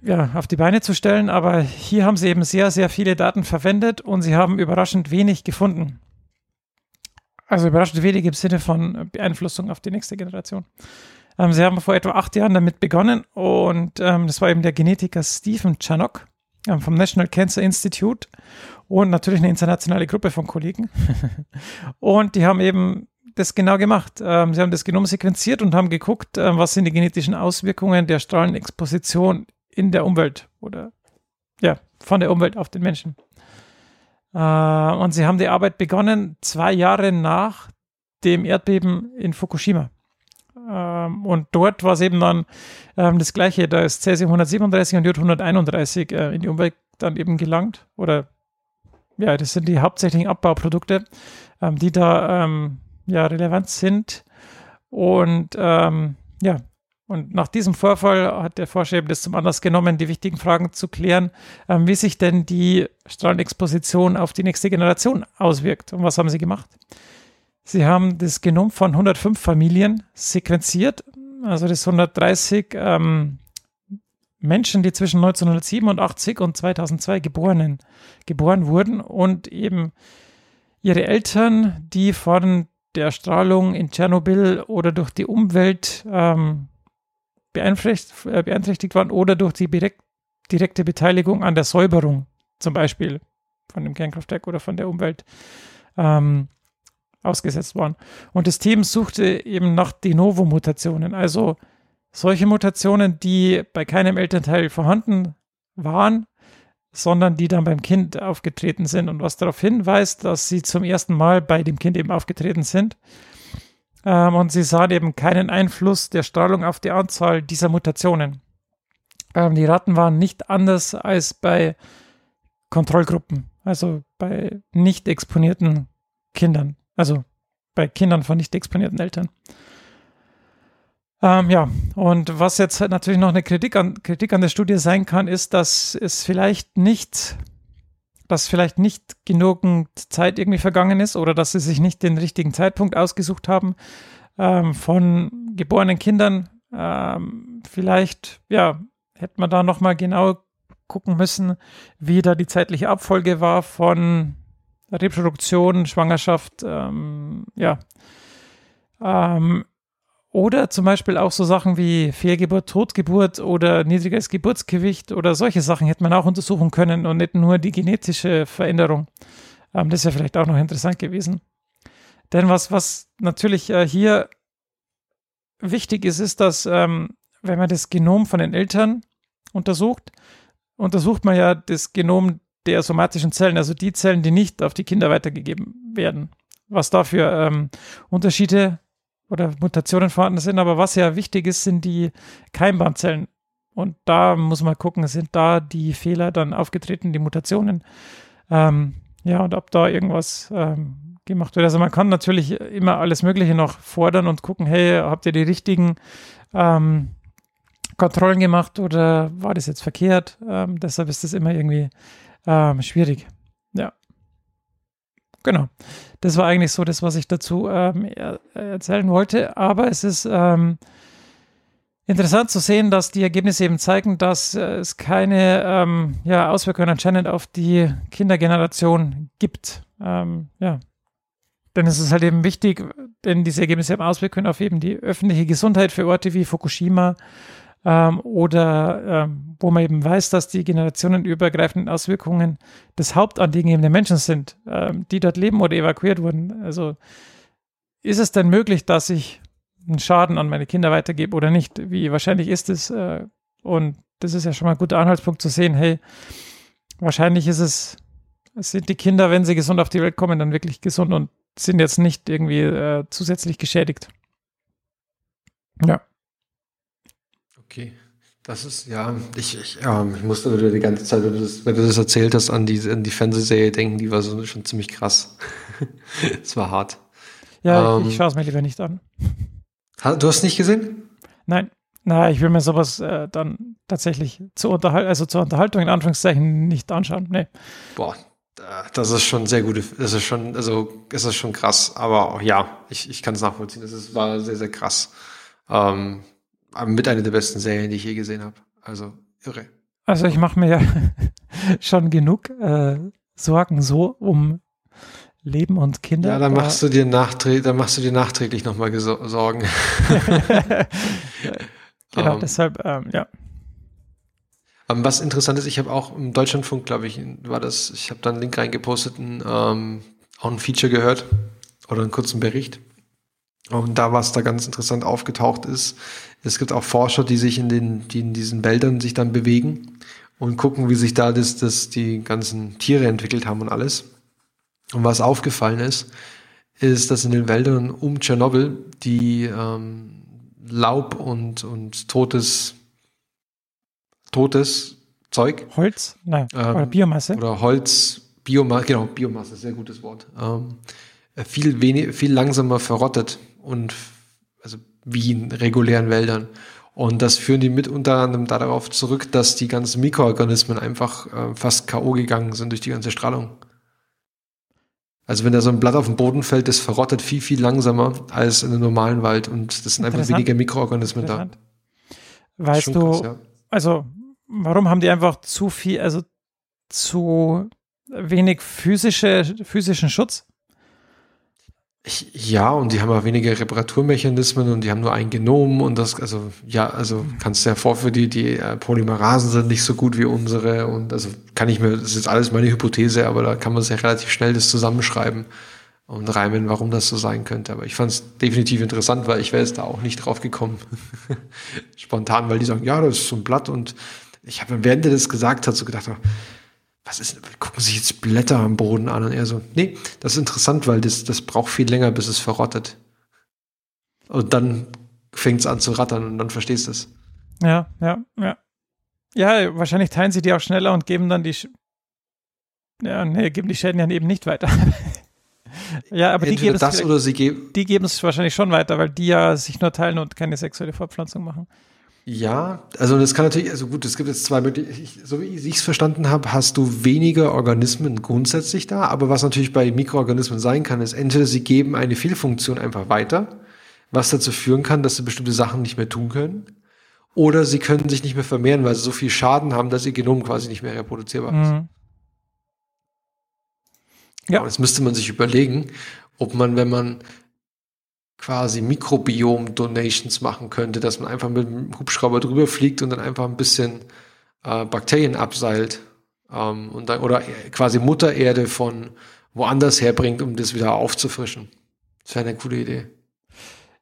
ja, auf die Beine zu stellen. Aber hier haben sie eben sehr, sehr viele Daten verwendet und sie haben überraschend wenig gefunden. Also überraschend wenig im Sinne von Beeinflussung auf die nächste Generation. Ähm, sie haben vor etwa acht Jahren damit begonnen und ähm, das war eben der Genetiker Stephen Chanok ähm, vom National Cancer Institute und natürlich eine internationale Gruppe von Kollegen. und die haben eben das genau gemacht. Ähm, sie haben das Genom sequenziert und haben geguckt, ähm, was sind die genetischen Auswirkungen der Strahlenexposition in der Umwelt oder ja, von der Umwelt auf den Menschen. Äh, und sie haben die Arbeit begonnen zwei Jahre nach dem Erdbeben in Fukushima. Ähm, und dort war es eben dann ähm, das Gleiche. Da ist Cäsium 137 und Jod 131 äh, in die Umwelt dann eben gelangt. Oder ja, das sind die hauptsächlichen Abbauprodukte, ähm, die da ähm, ja relevant sind. Und ähm, ja, und nach diesem Vorfall hat der Forscher eben das zum Anlass genommen, die wichtigen Fragen zu klären, ähm, wie sich denn die Strahlenexposition auf die nächste Generation auswirkt. Und was haben sie gemacht? Sie haben das Genom von 105 Familien sequenziert, also das 130 ähm, Menschen, die zwischen 1987 und 2002 geborenen, geboren wurden und eben ihre Eltern, die von der Strahlung in Tschernobyl oder durch die Umwelt ähm, beeinträchtigt, äh, beeinträchtigt waren oder durch die direkt, direkte Beteiligung an der Säuberung, zum Beispiel von dem Kernkraftwerk oder von der Umwelt, ähm, ausgesetzt waren. Und das Team suchte eben nach De Novo-Mutationen, also solche Mutationen, die bei keinem Elternteil vorhanden waren, sondern die dann beim Kind aufgetreten sind und was darauf hinweist, dass sie zum ersten Mal bei dem Kind eben aufgetreten sind. Ähm, und sie sahen eben keinen Einfluss der Strahlung auf die Anzahl dieser Mutationen. Ähm, die Ratten waren nicht anders als bei Kontrollgruppen, also bei nicht exponierten Kindern, also bei Kindern von nicht exponierten Eltern. Ähm, ja, und was jetzt natürlich noch eine Kritik an, Kritik an der Studie sein kann, ist, dass es vielleicht nicht, dass vielleicht nicht genügend Zeit irgendwie vergangen ist oder dass sie sich nicht den richtigen Zeitpunkt ausgesucht haben ähm, von geborenen Kindern. Ähm, vielleicht, ja, hätte man da nochmal genau gucken müssen, wie da die zeitliche Abfolge war von Reproduktion, Schwangerschaft, ähm, ja. Ähm, oder zum Beispiel auch so Sachen wie Fehlgeburt, Totgeburt oder niedriges Geburtsgewicht oder solche Sachen hätte man auch untersuchen können und nicht nur die genetische Veränderung. Ähm, das wäre vielleicht auch noch interessant gewesen. Denn was, was natürlich äh, hier wichtig ist, ist, dass ähm, wenn man das Genom von den Eltern untersucht, untersucht man ja das Genom der somatischen Zellen, also die Zellen, die nicht auf die Kinder weitergegeben werden. Was da für ähm, Unterschiede oder Mutationen vorhanden sind. Aber was ja wichtig ist, sind die Keimbahnzellen. Und da muss man gucken, sind da die Fehler dann aufgetreten, die Mutationen. Ähm, ja, und ob da irgendwas ähm, gemacht wird. Also man kann natürlich immer alles Mögliche noch fordern und gucken, hey, habt ihr die richtigen ähm, Kontrollen gemacht oder war das jetzt verkehrt? Ähm, deshalb ist das immer irgendwie ähm, schwierig. Ja. Genau. Das war eigentlich so das, was ich dazu ähm, er erzählen wollte. Aber es ist ähm, interessant zu sehen, dass die Ergebnisse eben zeigen, dass äh, es keine ähm, ja, Auswirkungen anscheinend auf die Kindergeneration gibt. Ähm, ja. Denn es ist halt eben wichtig, denn diese Ergebnisse haben Auswirkungen auf eben die öffentliche Gesundheit für Orte wie Fukushima ähm, oder ähm, wo man eben weiß, dass die generationenübergreifenden Auswirkungen das Hauptanliegen der Menschen sind, ähm, die dort leben oder evakuiert wurden. Also ist es denn möglich, dass ich einen Schaden an meine Kinder weitergebe oder nicht? Wie wahrscheinlich ist es? Äh, und das ist ja schon mal ein guter Anhaltspunkt zu sehen, hey, wahrscheinlich ist es, sind die Kinder, wenn sie gesund auf die Welt kommen, dann wirklich gesund und sind jetzt nicht irgendwie äh, zusätzlich geschädigt. Ja. Okay. Das ist, ja, ich, ich, ja, ich musste die ganze Zeit, wenn du das, wenn du das erzählt hast, an die, an die Fernsehserie denken, die war so schon ziemlich krass. Es war hart. Ja, ähm, ich schaue es mir lieber nicht an. Du hast nicht gesehen? Nein. Na, ich will mir sowas äh, dann tatsächlich zur Unterhaltung, also zur Unterhaltung in Anführungszeichen nicht anschauen. Nee. Boah, das ist schon sehr gute, das ist schon, also es ist schon krass, aber ja, ich, ich kann es nachvollziehen. Es war sehr, sehr krass. Ähm, mit einer der besten Serien, die ich je gesehen habe. Also irre. Also ich mache mir ja schon genug äh, Sorgen so um Leben und Kinder. Ja, dann machst du dir nachträglich, dann machst du dir nachträglich nochmal Sorgen. genau, um, deshalb, ähm, ja. Um, was interessant ist, ich habe auch im Deutschlandfunk, glaube ich, war das, ich habe da einen Link reingepostet, ein, ähm, auch ein Feature gehört oder einen kurzen Bericht. Und da, was da ganz interessant aufgetaucht ist, es gibt auch Forscher, die sich in den, die in diesen Wäldern sich dann bewegen und gucken, wie sich da das, das, die ganzen Tiere entwickelt haben und alles. Und was aufgefallen ist, ist, dass in den Wäldern um Tschernobyl die ähm, Laub und, und totes, totes Zeug. Holz? Nein, ähm, oder Biomasse. Oder Holz, Biomasse, genau, Biomasse, sehr gutes Wort. Ähm, viel, wenig, viel langsamer verrottet und also wie in regulären Wäldern. Und das führen die mit unter anderem darauf zurück, dass die ganzen Mikroorganismen einfach äh, fast K.O. gegangen sind durch die ganze Strahlung. Also wenn da so ein Blatt auf den Boden fällt, das verrottet viel, viel langsamer als in einem normalen Wald und das sind einfach weniger Mikroorganismen da. Weißt du, krass, ja. also warum haben die einfach zu viel, also zu wenig physische, physischen Schutz? Ja, und die haben auch weniger Reparaturmechanismen und die haben nur ein Genom und das, also ja, also kannst du ja vor für die, die äh, Polymerasen sind nicht so gut wie unsere und also kann ich mir, das ist jetzt alles meine Hypothese, aber da kann man sich ja relativ schnell das zusammenschreiben und reimen, warum das so sein könnte. Aber ich fand es definitiv interessant, weil ich wäre jetzt da auch nicht drauf gekommen. Spontan, weil die sagen, ja, das ist so ein Blatt und ich habe, während er das gesagt hat, so gedacht, was ist, gucken sich jetzt Blätter am Boden an und er so, nee, das ist interessant, weil das, das braucht viel länger, bis es verrottet. Und dann fängt es an zu rattern und dann verstehst du es. Ja, ja, ja. Ja, wahrscheinlich teilen sie die auch schneller und geben dann die, Sch ja, nee, geben die Schäden ja eben nicht weiter. ja, aber die geben das oder sie geben die geben es wahrscheinlich schon weiter, weil die ja sich nur teilen und keine sexuelle Fortpflanzung machen. Ja, also das kann natürlich, also gut, es gibt jetzt zwei Möglichkeiten. So wie ich es verstanden habe, hast du weniger Organismen grundsätzlich da, aber was natürlich bei Mikroorganismen sein kann, ist entweder sie geben eine Fehlfunktion einfach weiter, was dazu führen kann, dass sie bestimmte Sachen nicht mehr tun können, oder sie können sich nicht mehr vermehren, weil sie so viel Schaden haben, dass ihr Genom quasi nicht mehr reproduzierbar ist. Mhm. Ja. Und jetzt müsste man sich überlegen, ob man, wenn man quasi Mikrobiom-Donations machen könnte, dass man einfach mit dem Hubschrauber drüber fliegt und dann einfach ein bisschen äh, Bakterien abseilt ähm, und dann, oder quasi Muttererde von woanders herbringt, um das wieder aufzufrischen. Das wäre eine coole Idee.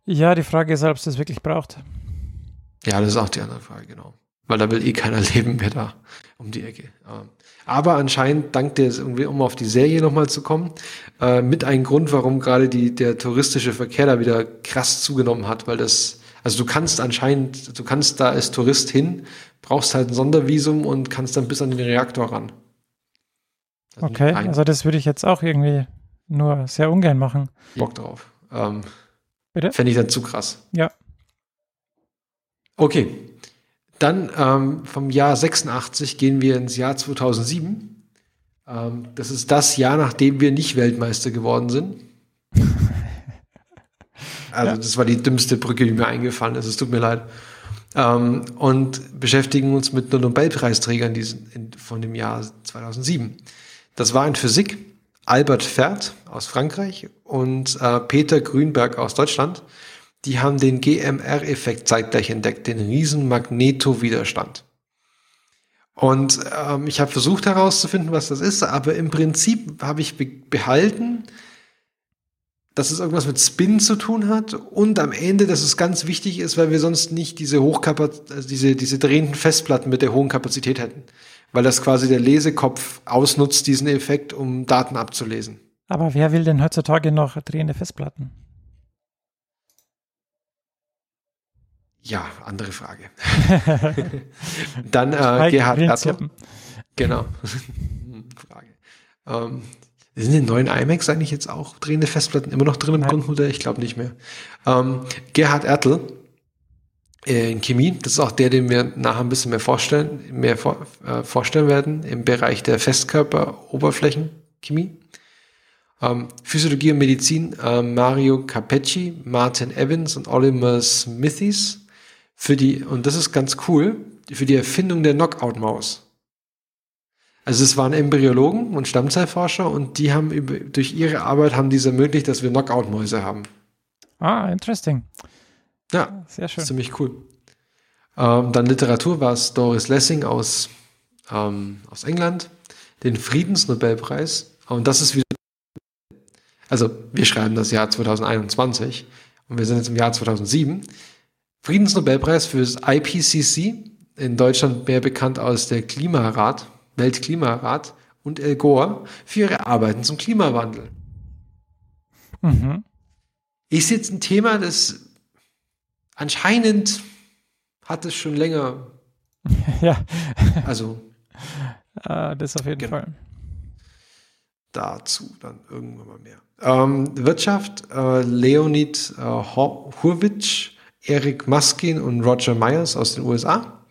Ja, die Frage ist, ob es das wirklich braucht. Ja, das ist auch die andere Frage, genau. Weil da will eh keiner leben mehr da um die Ecke. Ähm, aber anscheinend, dank der, um auf die Serie nochmal zu kommen, äh, mit ein Grund, warum gerade die, der touristische Verkehr da wieder krass zugenommen hat, weil das, also du kannst anscheinend, du kannst da als Tourist hin, brauchst halt ein Sondervisum und kannst dann bis an den Reaktor ran. Also okay, also das würde ich jetzt auch irgendwie nur sehr ungern machen. Bock drauf. Ähm, Bitte? Fände ich dann zu krass. Ja. Okay, dann ähm, vom Jahr 86 gehen wir ins Jahr 2007. Ähm, das ist das Jahr, nachdem wir nicht Weltmeister geworden sind. Also ja. das war die dümmste Brücke, die mir eingefallen ist. Es tut mir leid. Ähm, und beschäftigen uns mit den Nobelpreisträgern diesen, in, von dem Jahr 2007. Das war in Physik Albert Fert aus Frankreich und äh, Peter Grünberg aus Deutschland die haben den GMR-Effekt zeitgleich entdeckt, den Riesenmagnetowiderstand. Und ähm, ich habe versucht herauszufinden, was das ist, aber im Prinzip habe ich be behalten, dass es irgendwas mit Spin zu tun hat und am Ende, dass es ganz wichtig ist, weil wir sonst nicht diese Hochkapazität, also diese, diese drehenden Festplatten mit der hohen Kapazität hätten. Weil das quasi der Lesekopf ausnutzt, diesen Effekt, um Daten abzulesen. Aber wer will denn heutzutage noch drehende Festplatten? Ja, andere Frage. Dann äh, Gerhard Ertl. Genau. Frage. Ähm, sind die neuen iMacs eigentlich jetzt auch drehende Festplatten immer noch drin im Nein. Grundmodell? Ich glaube nicht mehr. Ähm, Gerhard Ertl äh, in Chemie, das ist auch der, den wir nachher ein bisschen mehr vorstellen, mehr vor, äh, vorstellen werden im Bereich der Festkörperoberflächenchemie. Ähm, Physiologie und Medizin äh, Mario Capecci, Martin Evans und Oliver Smithies für die, und das ist ganz cool, für die Erfindung der Knockout-Maus. Also es waren Embryologen und Stammzellforscher und die haben über, durch ihre Arbeit haben diese ermöglicht, dass wir Knockout-Mäuse haben. Ah, interesting. Ja, Sehr schön. ziemlich cool. Ähm, dann Literatur war es Doris Lessing aus, ähm, aus England, den Friedensnobelpreis. Und das ist wieder, also wir schreiben das Jahr 2021 und wir sind jetzt im Jahr 2007. Friedensnobelpreis für das IPCC, in Deutschland mehr bekannt als der Klimarat, Weltklimarat und El Gore für ihre Arbeiten zum Klimawandel. Mhm. Ist jetzt ein Thema, das anscheinend hat es schon länger, Ja, also äh, das auf jeden Genau. Fall. dazu dann irgendwann mal mehr. Ähm, Wirtschaft, äh, Leonid äh, Hor- Hurwitz, Eric Muskin und Roger Myers aus den USA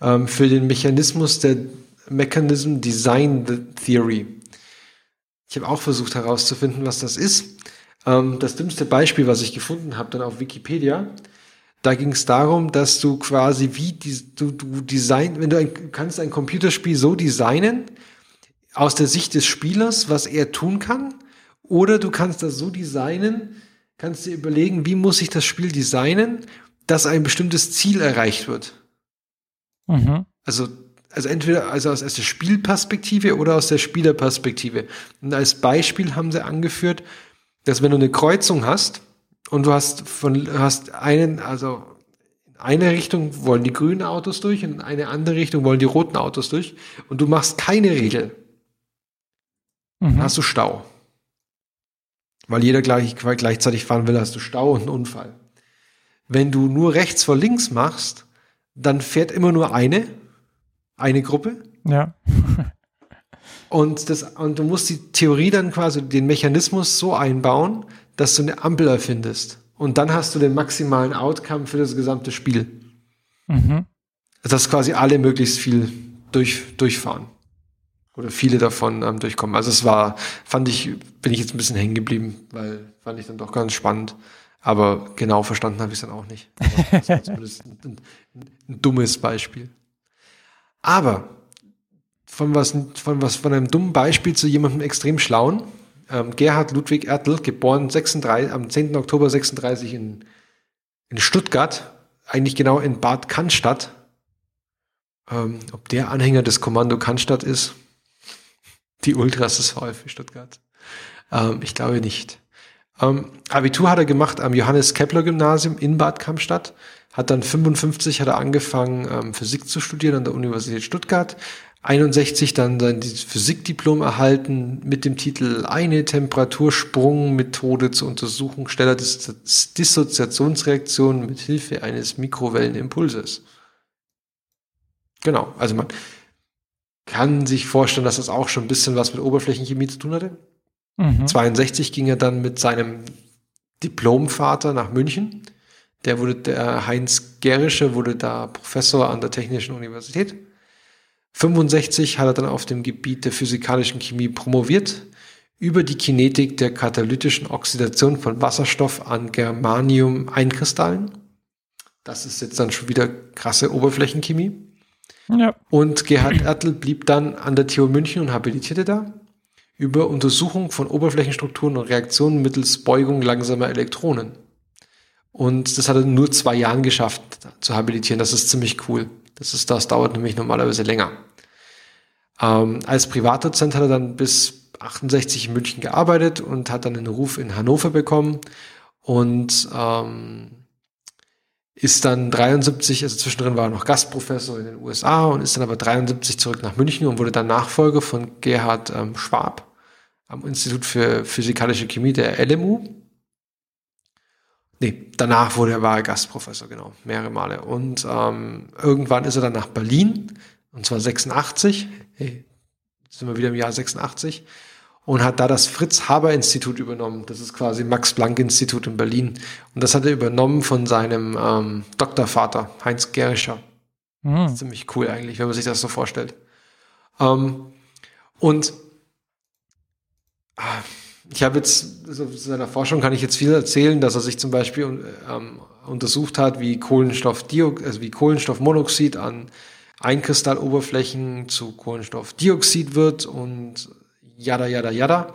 ähm, für den Mechanismus der Mechanism Design Theory. Ich habe auch versucht herauszufinden, was das ist. Ähm, das dümmste Beispiel, was ich gefunden habe, dann auf Wikipedia, da ging es darum, dass du quasi wie die, du, du design, wenn du ein, kannst ein Computerspiel so designen, aus der Sicht des Spielers, was er tun kann, oder du kannst das so designen, kannst dir überlegen, wie muss ich das Spiel designen, dass ein bestimmtes Ziel erreicht wird. Mhm. Also, also entweder also aus, aus der Spielperspektive oder aus der Spielerperspektive. Und als Beispiel haben sie angeführt, dass wenn du eine Kreuzung hast und du hast von hast einen, also in eine Richtung wollen die grünen Autos durch und in eine andere Richtung wollen die roten Autos durch und du machst keine Regel, Mhm. hast du Stau. Weil jeder gleich, gleichzeitig fahren will, hast du Stau und einen Unfall. Wenn du nur rechts vor links machst, dann fährt immer nur eine, eine Gruppe. Ja. Und, das, und du musst die Theorie dann quasi, den Mechanismus so einbauen, dass du eine Ampel erfindest. Und dann hast du den maximalen Outcome für das gesamte Spiel. Mhm. Dass quasi alle möglichst viel durch, durchfahren. Oder viele davon ähm, durchkommen. Also es war, fand ich, bin ich jetzt ein bisschen hängen geblieben, weil fand ich dann doch ganz spannend. Aber genau verstanden habe ich es dann auch nicht. Das war zumindest ein, ein, ein dummes Beispiel. Aber von was, von was, von einem dummen Beispiel zu jemandem extrem schlauen. Ähm, Gerhard Ludwig Ertl, geboren 36, am 10. Oktober 36 in, in Stuttgart, eigentlich genau in Bad Cannstatt. Ähm, ob der Anhänger des Kommando Cannstatt ist, die Ultras des VfB Stuttgart. Ähm, ich glaube nicht. Ähm, Abitur hat er gemacht am Johannes Kepler Gymnasium in Bad Cannstatt. Hat dann 55 hat er angefangen ähm, Physik zu studieren an der Universität Stuttgart. 61 dann sein Physikdiplom erhalten mit dem Titel Eine Temperatursprungmethode zur Untersuchung schneller Dis Dissoziationsreaktionen mit Hilfe eines Mikrowellenimpulses. Genau, also man kann sich vorstellen, dass das auch schon ein bisschen was mit Oberflächenchemie zu tun hatte. Mhm. 62 ging er dann mit seinem Diplomvater nach München. Der wurde, der Heinz Gerische wurde da Professor an der Technischen Universität. 65 hat er dann auf dem Gebiet der physikalischen Chemie promoviert über die Kinetik der katalytischen Oxidation von Wasserstoff an Germanium-Einkristallen. Das ist jetzt dann schon wieder krasse Oberflächenchemie. Ja. Und Gerhard Ertl blieb dann an der TU München und habilitierte da über Untersuchung von Oberflächenstrukturen und Reaktionen mittels Beugung langsamer Elektronen. Und das hat er nur zwei Jahren geschafft zu habilitieren. Das ist ziemlich cool. Das, ist, das dauert nämlich normalerweise länger. Ähm, als Privatdozent hat er dann bis 68 in München gearbeitet und hat dann einen Ruf in Hannover bekommen und ähm, ist dann 73, also zwischendrin war er noch Gastprofessor in den USA und ist dann aber 73 zurück nach München und wurde dann Nachfolger von Gerhard ähm, Schwab am Institut für Physikalische Chemie der LMU. Nee, danach wurde er, war er Gastprofessor, genau, mehrere Male. Und ähm, irgendwann ist er dann nach Berlin, und zwar 86, hey, sind wir wieder im Jahr 86, und hat da das Fritz-Haber-Institut übernommen. Das ist quasi Max-Planck-Institut in Berlin. Und das hat er übernommen von seinem ähm, Doktorvater, Heinz Gerischer. Mhm. Ziemlich cool eigentlich, wenn man sich das so vorstellt. Ähm, und ah, ich habe jetzt, also zu seiner Forschung kann ich jetzt viel erzählen, dass er sich zum Beispiel ähm, untersucht hat, wie Kohlenstoffdioxid, also wie Kohlenstoffmonoxid an, Einkristalloberflächen zu Kohlenstoffdioxid wird und jada, jada, jada.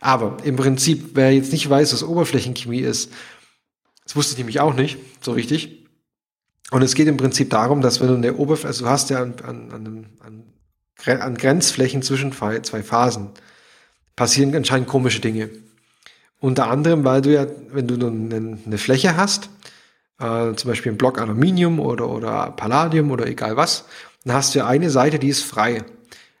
Aber im Prinzip, wer jetzt nicht weiß, was Oberflächenchemie ist, das wusste ich nämlich auch nicht so richtig. Und es geht im Prinzip darum, dass wenn du eine Oberfläche, also du hast ja an, an, an, an Grenzflächen zwischen zwei Phasen, passieren anscheinend komische Dinge. Unter anderem, weil du ja, wenn du eine, eine Fläche hast, äh, zum Beispiel ein Block Aluminium oder, oder Palladium oder egal was, dann hast du ja eine Seite, die ist frei.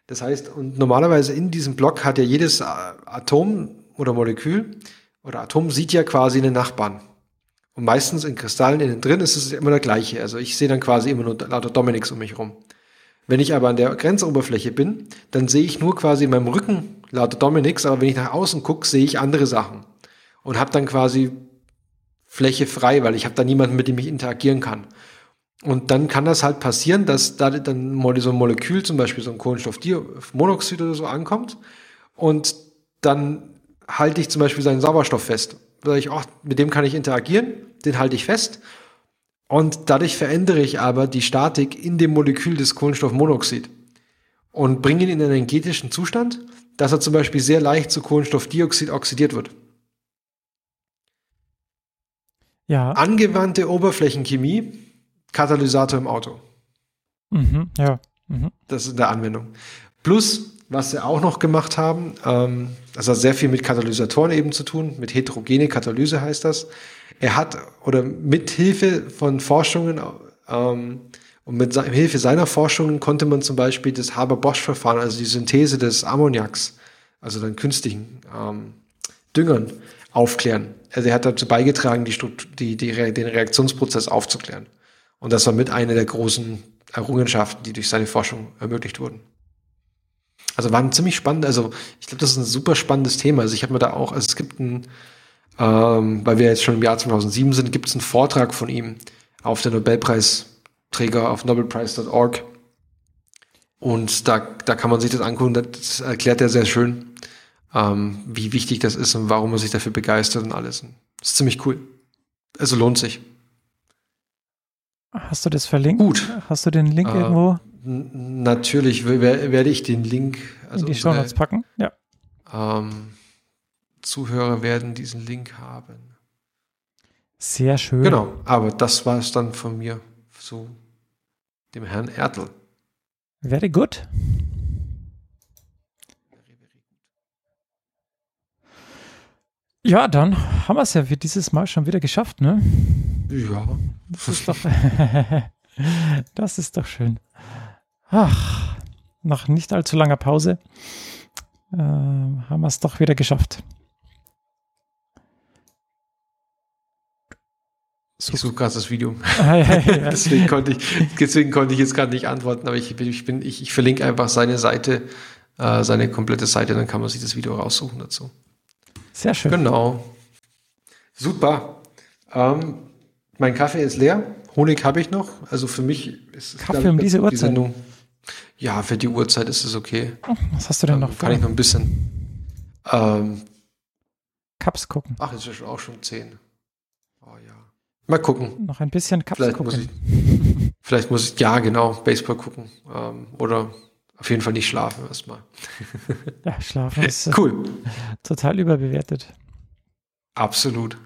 Das heißt, und normalerweise in diesem Block hat ja jedes Atom oder Molekül oder Atom sieht ja quasi einen Nachbarn. Und meistens in Kristallen innen drin ist es immer der gleiche. Also ich sehe dann quasi immer nur lauter Dominics um mich rum. Wenn ich aber an der Grenzoberfläche bin, dann sehe ich nur quasi in meinem Rücken lauter Dominics, aber wenn ich nach außen gucke, sehe ich andere Sachen. Und habe dann quasi Fläche frei, weil ich habe da niemanden, mit dem ich interagieren kann. Und dann kann das halt passieren, dass da dann so ein Molekül, zum Beispiel so ein Kohlenstoffmonoxid oder so ankommt und dann halte ich zum Beispiel seinen Sauerstoff fest. Da ich, oh, mit dem kann ich interagieren, den halte ich fest und dadurch verändere ich aber die Statik in dem Molekül des Kohlenstoffmonoxid und bringe ihn in einen energetischen Zustand, dass er zum Beispiel sehr leicht zu Kohlenstoffdioxid oxidiert wird. Ja. Angewandte Oberflächenchemie, Katalysator im Auto. Mhm, ja. Mhm. Das ist in der Anwendung. Plus, was sie auch noch gemacht haben, ähm, das hat sehr viel mit Katalysatoren eben zu tun, mit heterogene Katalyse heißt das. Er hat, oder mit Hilfe von Forschungen, ähm, und mit Hilfe seiner Forschungen konnte man zum Beispiel das Haber-Bosch-Verfahren, also die Synthese des Ammoniaks, also dann künstlichen ähm, Düngern, aufklären. Also er hat dazu beigetragen, die, die, die, den Reaktionsprozess aufzuklären. Und das war mit einer der großen Errungenschaften, die durch seine Forschung ermöglicht wurden. Also war ein ziemlich spannend, also ich glaube, das ist ein super spannendes Thema. Also ich habe mir da auch, also es gibt ein, ähm, weil wir jetzt schon im Jahr 2007 sind, gibt es einen Vortrag von ihm auf der Nobelpreisträger auf nobelprice.org. Und da, da kann man sich das angucken, das erklärt er sehr schön, ähm, wie wichtig das ist und warum er sich dafür begeistert und alles. Das ist ziemlich cool. Also lohnt sich. Hast du das verlinkt? Gut. Hast du den Link äh, irgendwo? Natürlich werde ich den Link also in die Show Notes packen. Ja. Ähm, Zuhörer werden diesen Link haben. Sehr schön. Genau, aber das war es dann von mir zu dem Herrn Ertl. Very good. Ja, dann haben wir es ja für dieses Mal schon wieder geschafft, ne? Ja. Das ist doch, das ist doch schön. Ach, nach nicht allzu langer Pause äh, haben wir es doch wieder geschafft. So. Ich suche gerade das Video. Ah, ja, ja. deswegen, konnte ich, deswegen konnte ich jetzt gerade nicht antworten, aber ich, ich, bin, ich, ich verlinke einfach seine Seite, äh, seine komplette Seite, dann kann man sich das Video raussuchen dazu. Sehr schön. Genau. Super. Ähm, mein Kaffee ist leer. Honig habe ich noch. Also für mich ist Kaffee ich, um diese Uhrzeit. Die Sendung, ja, für die Uhrzeit ist es okay. Was hast du denn noch? Kann ich noch ein bisschen. Ähm, Cups gucken. Ach, ist ja auch schon zehn. Oh ja. Mal gucken. Noch ein bisschen Cups vielleicht gucken. Muss ich, vielleicht muss ich, ja, genau, Baseball gucken. Ähm, oder auf jeden Fall nicht schlafen erstmal. Ja, schlafen ist cool. total überbewertet. Absolut.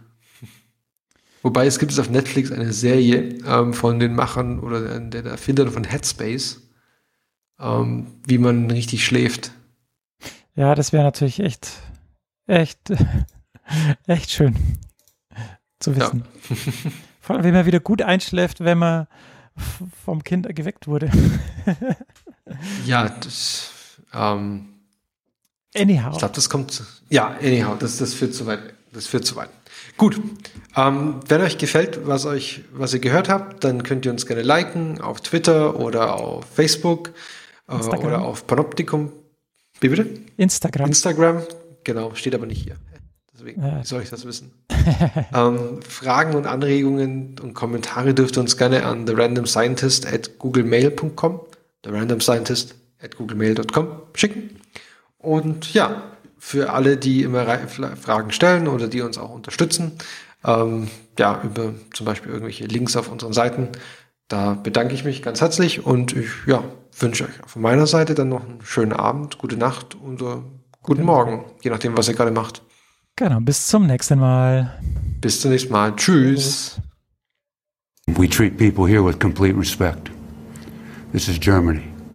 Wobei es gibt es auf Netflix eine Serie ähm, von den Machern oder der, der Erfinder von Headspace, ähm, wie man richtig schläft. Ja, das wäre natürlich echt, echt, echt schön zu wissen. Ja. Vor allem, wenn man wieder gut einschläft, wenn man vom Kind geweckt wurde. ja, das. Ähm, anyhow. Ich glaube, das kommt. Ja, anyhow, das, das führt zu weit. Das führt zu weit. Gut. Ähm, wenn euch gefällt, was euch, was ihr gehört habt, dann könnt ihr uns gerne liken auf Twitter oder auf Facebook äh, oder auf Panoptikum. Wie bitte? Instagram. Instagram, genau, steht aber nicht hier. Deswegen ja. soll ich das wissen. ähm, Fragen und Anregungen und Kommentare dürft ihr uns gerne an therandomscientist at googlemail.com, therandomscientist at googlemail.com schicken. Und ja, für alle, die immer Fragen stellen oder die uns auch unterstützen, ähm, ja, über zum Beispiel irgendwelche Links auf unseren Seiten, da bedanke ich mich ganz herzlich und ich ja, wünsche euch von meiner Seite dann noch einen schönen Abend, gute Nacht und äh, guten Morgen, je nachdem, was ihr gerade macht. Genau, bis zum nächsten Mal. Bis zum nächsten Mal. Tschüss. We treat people here with complete respect. This is Germany.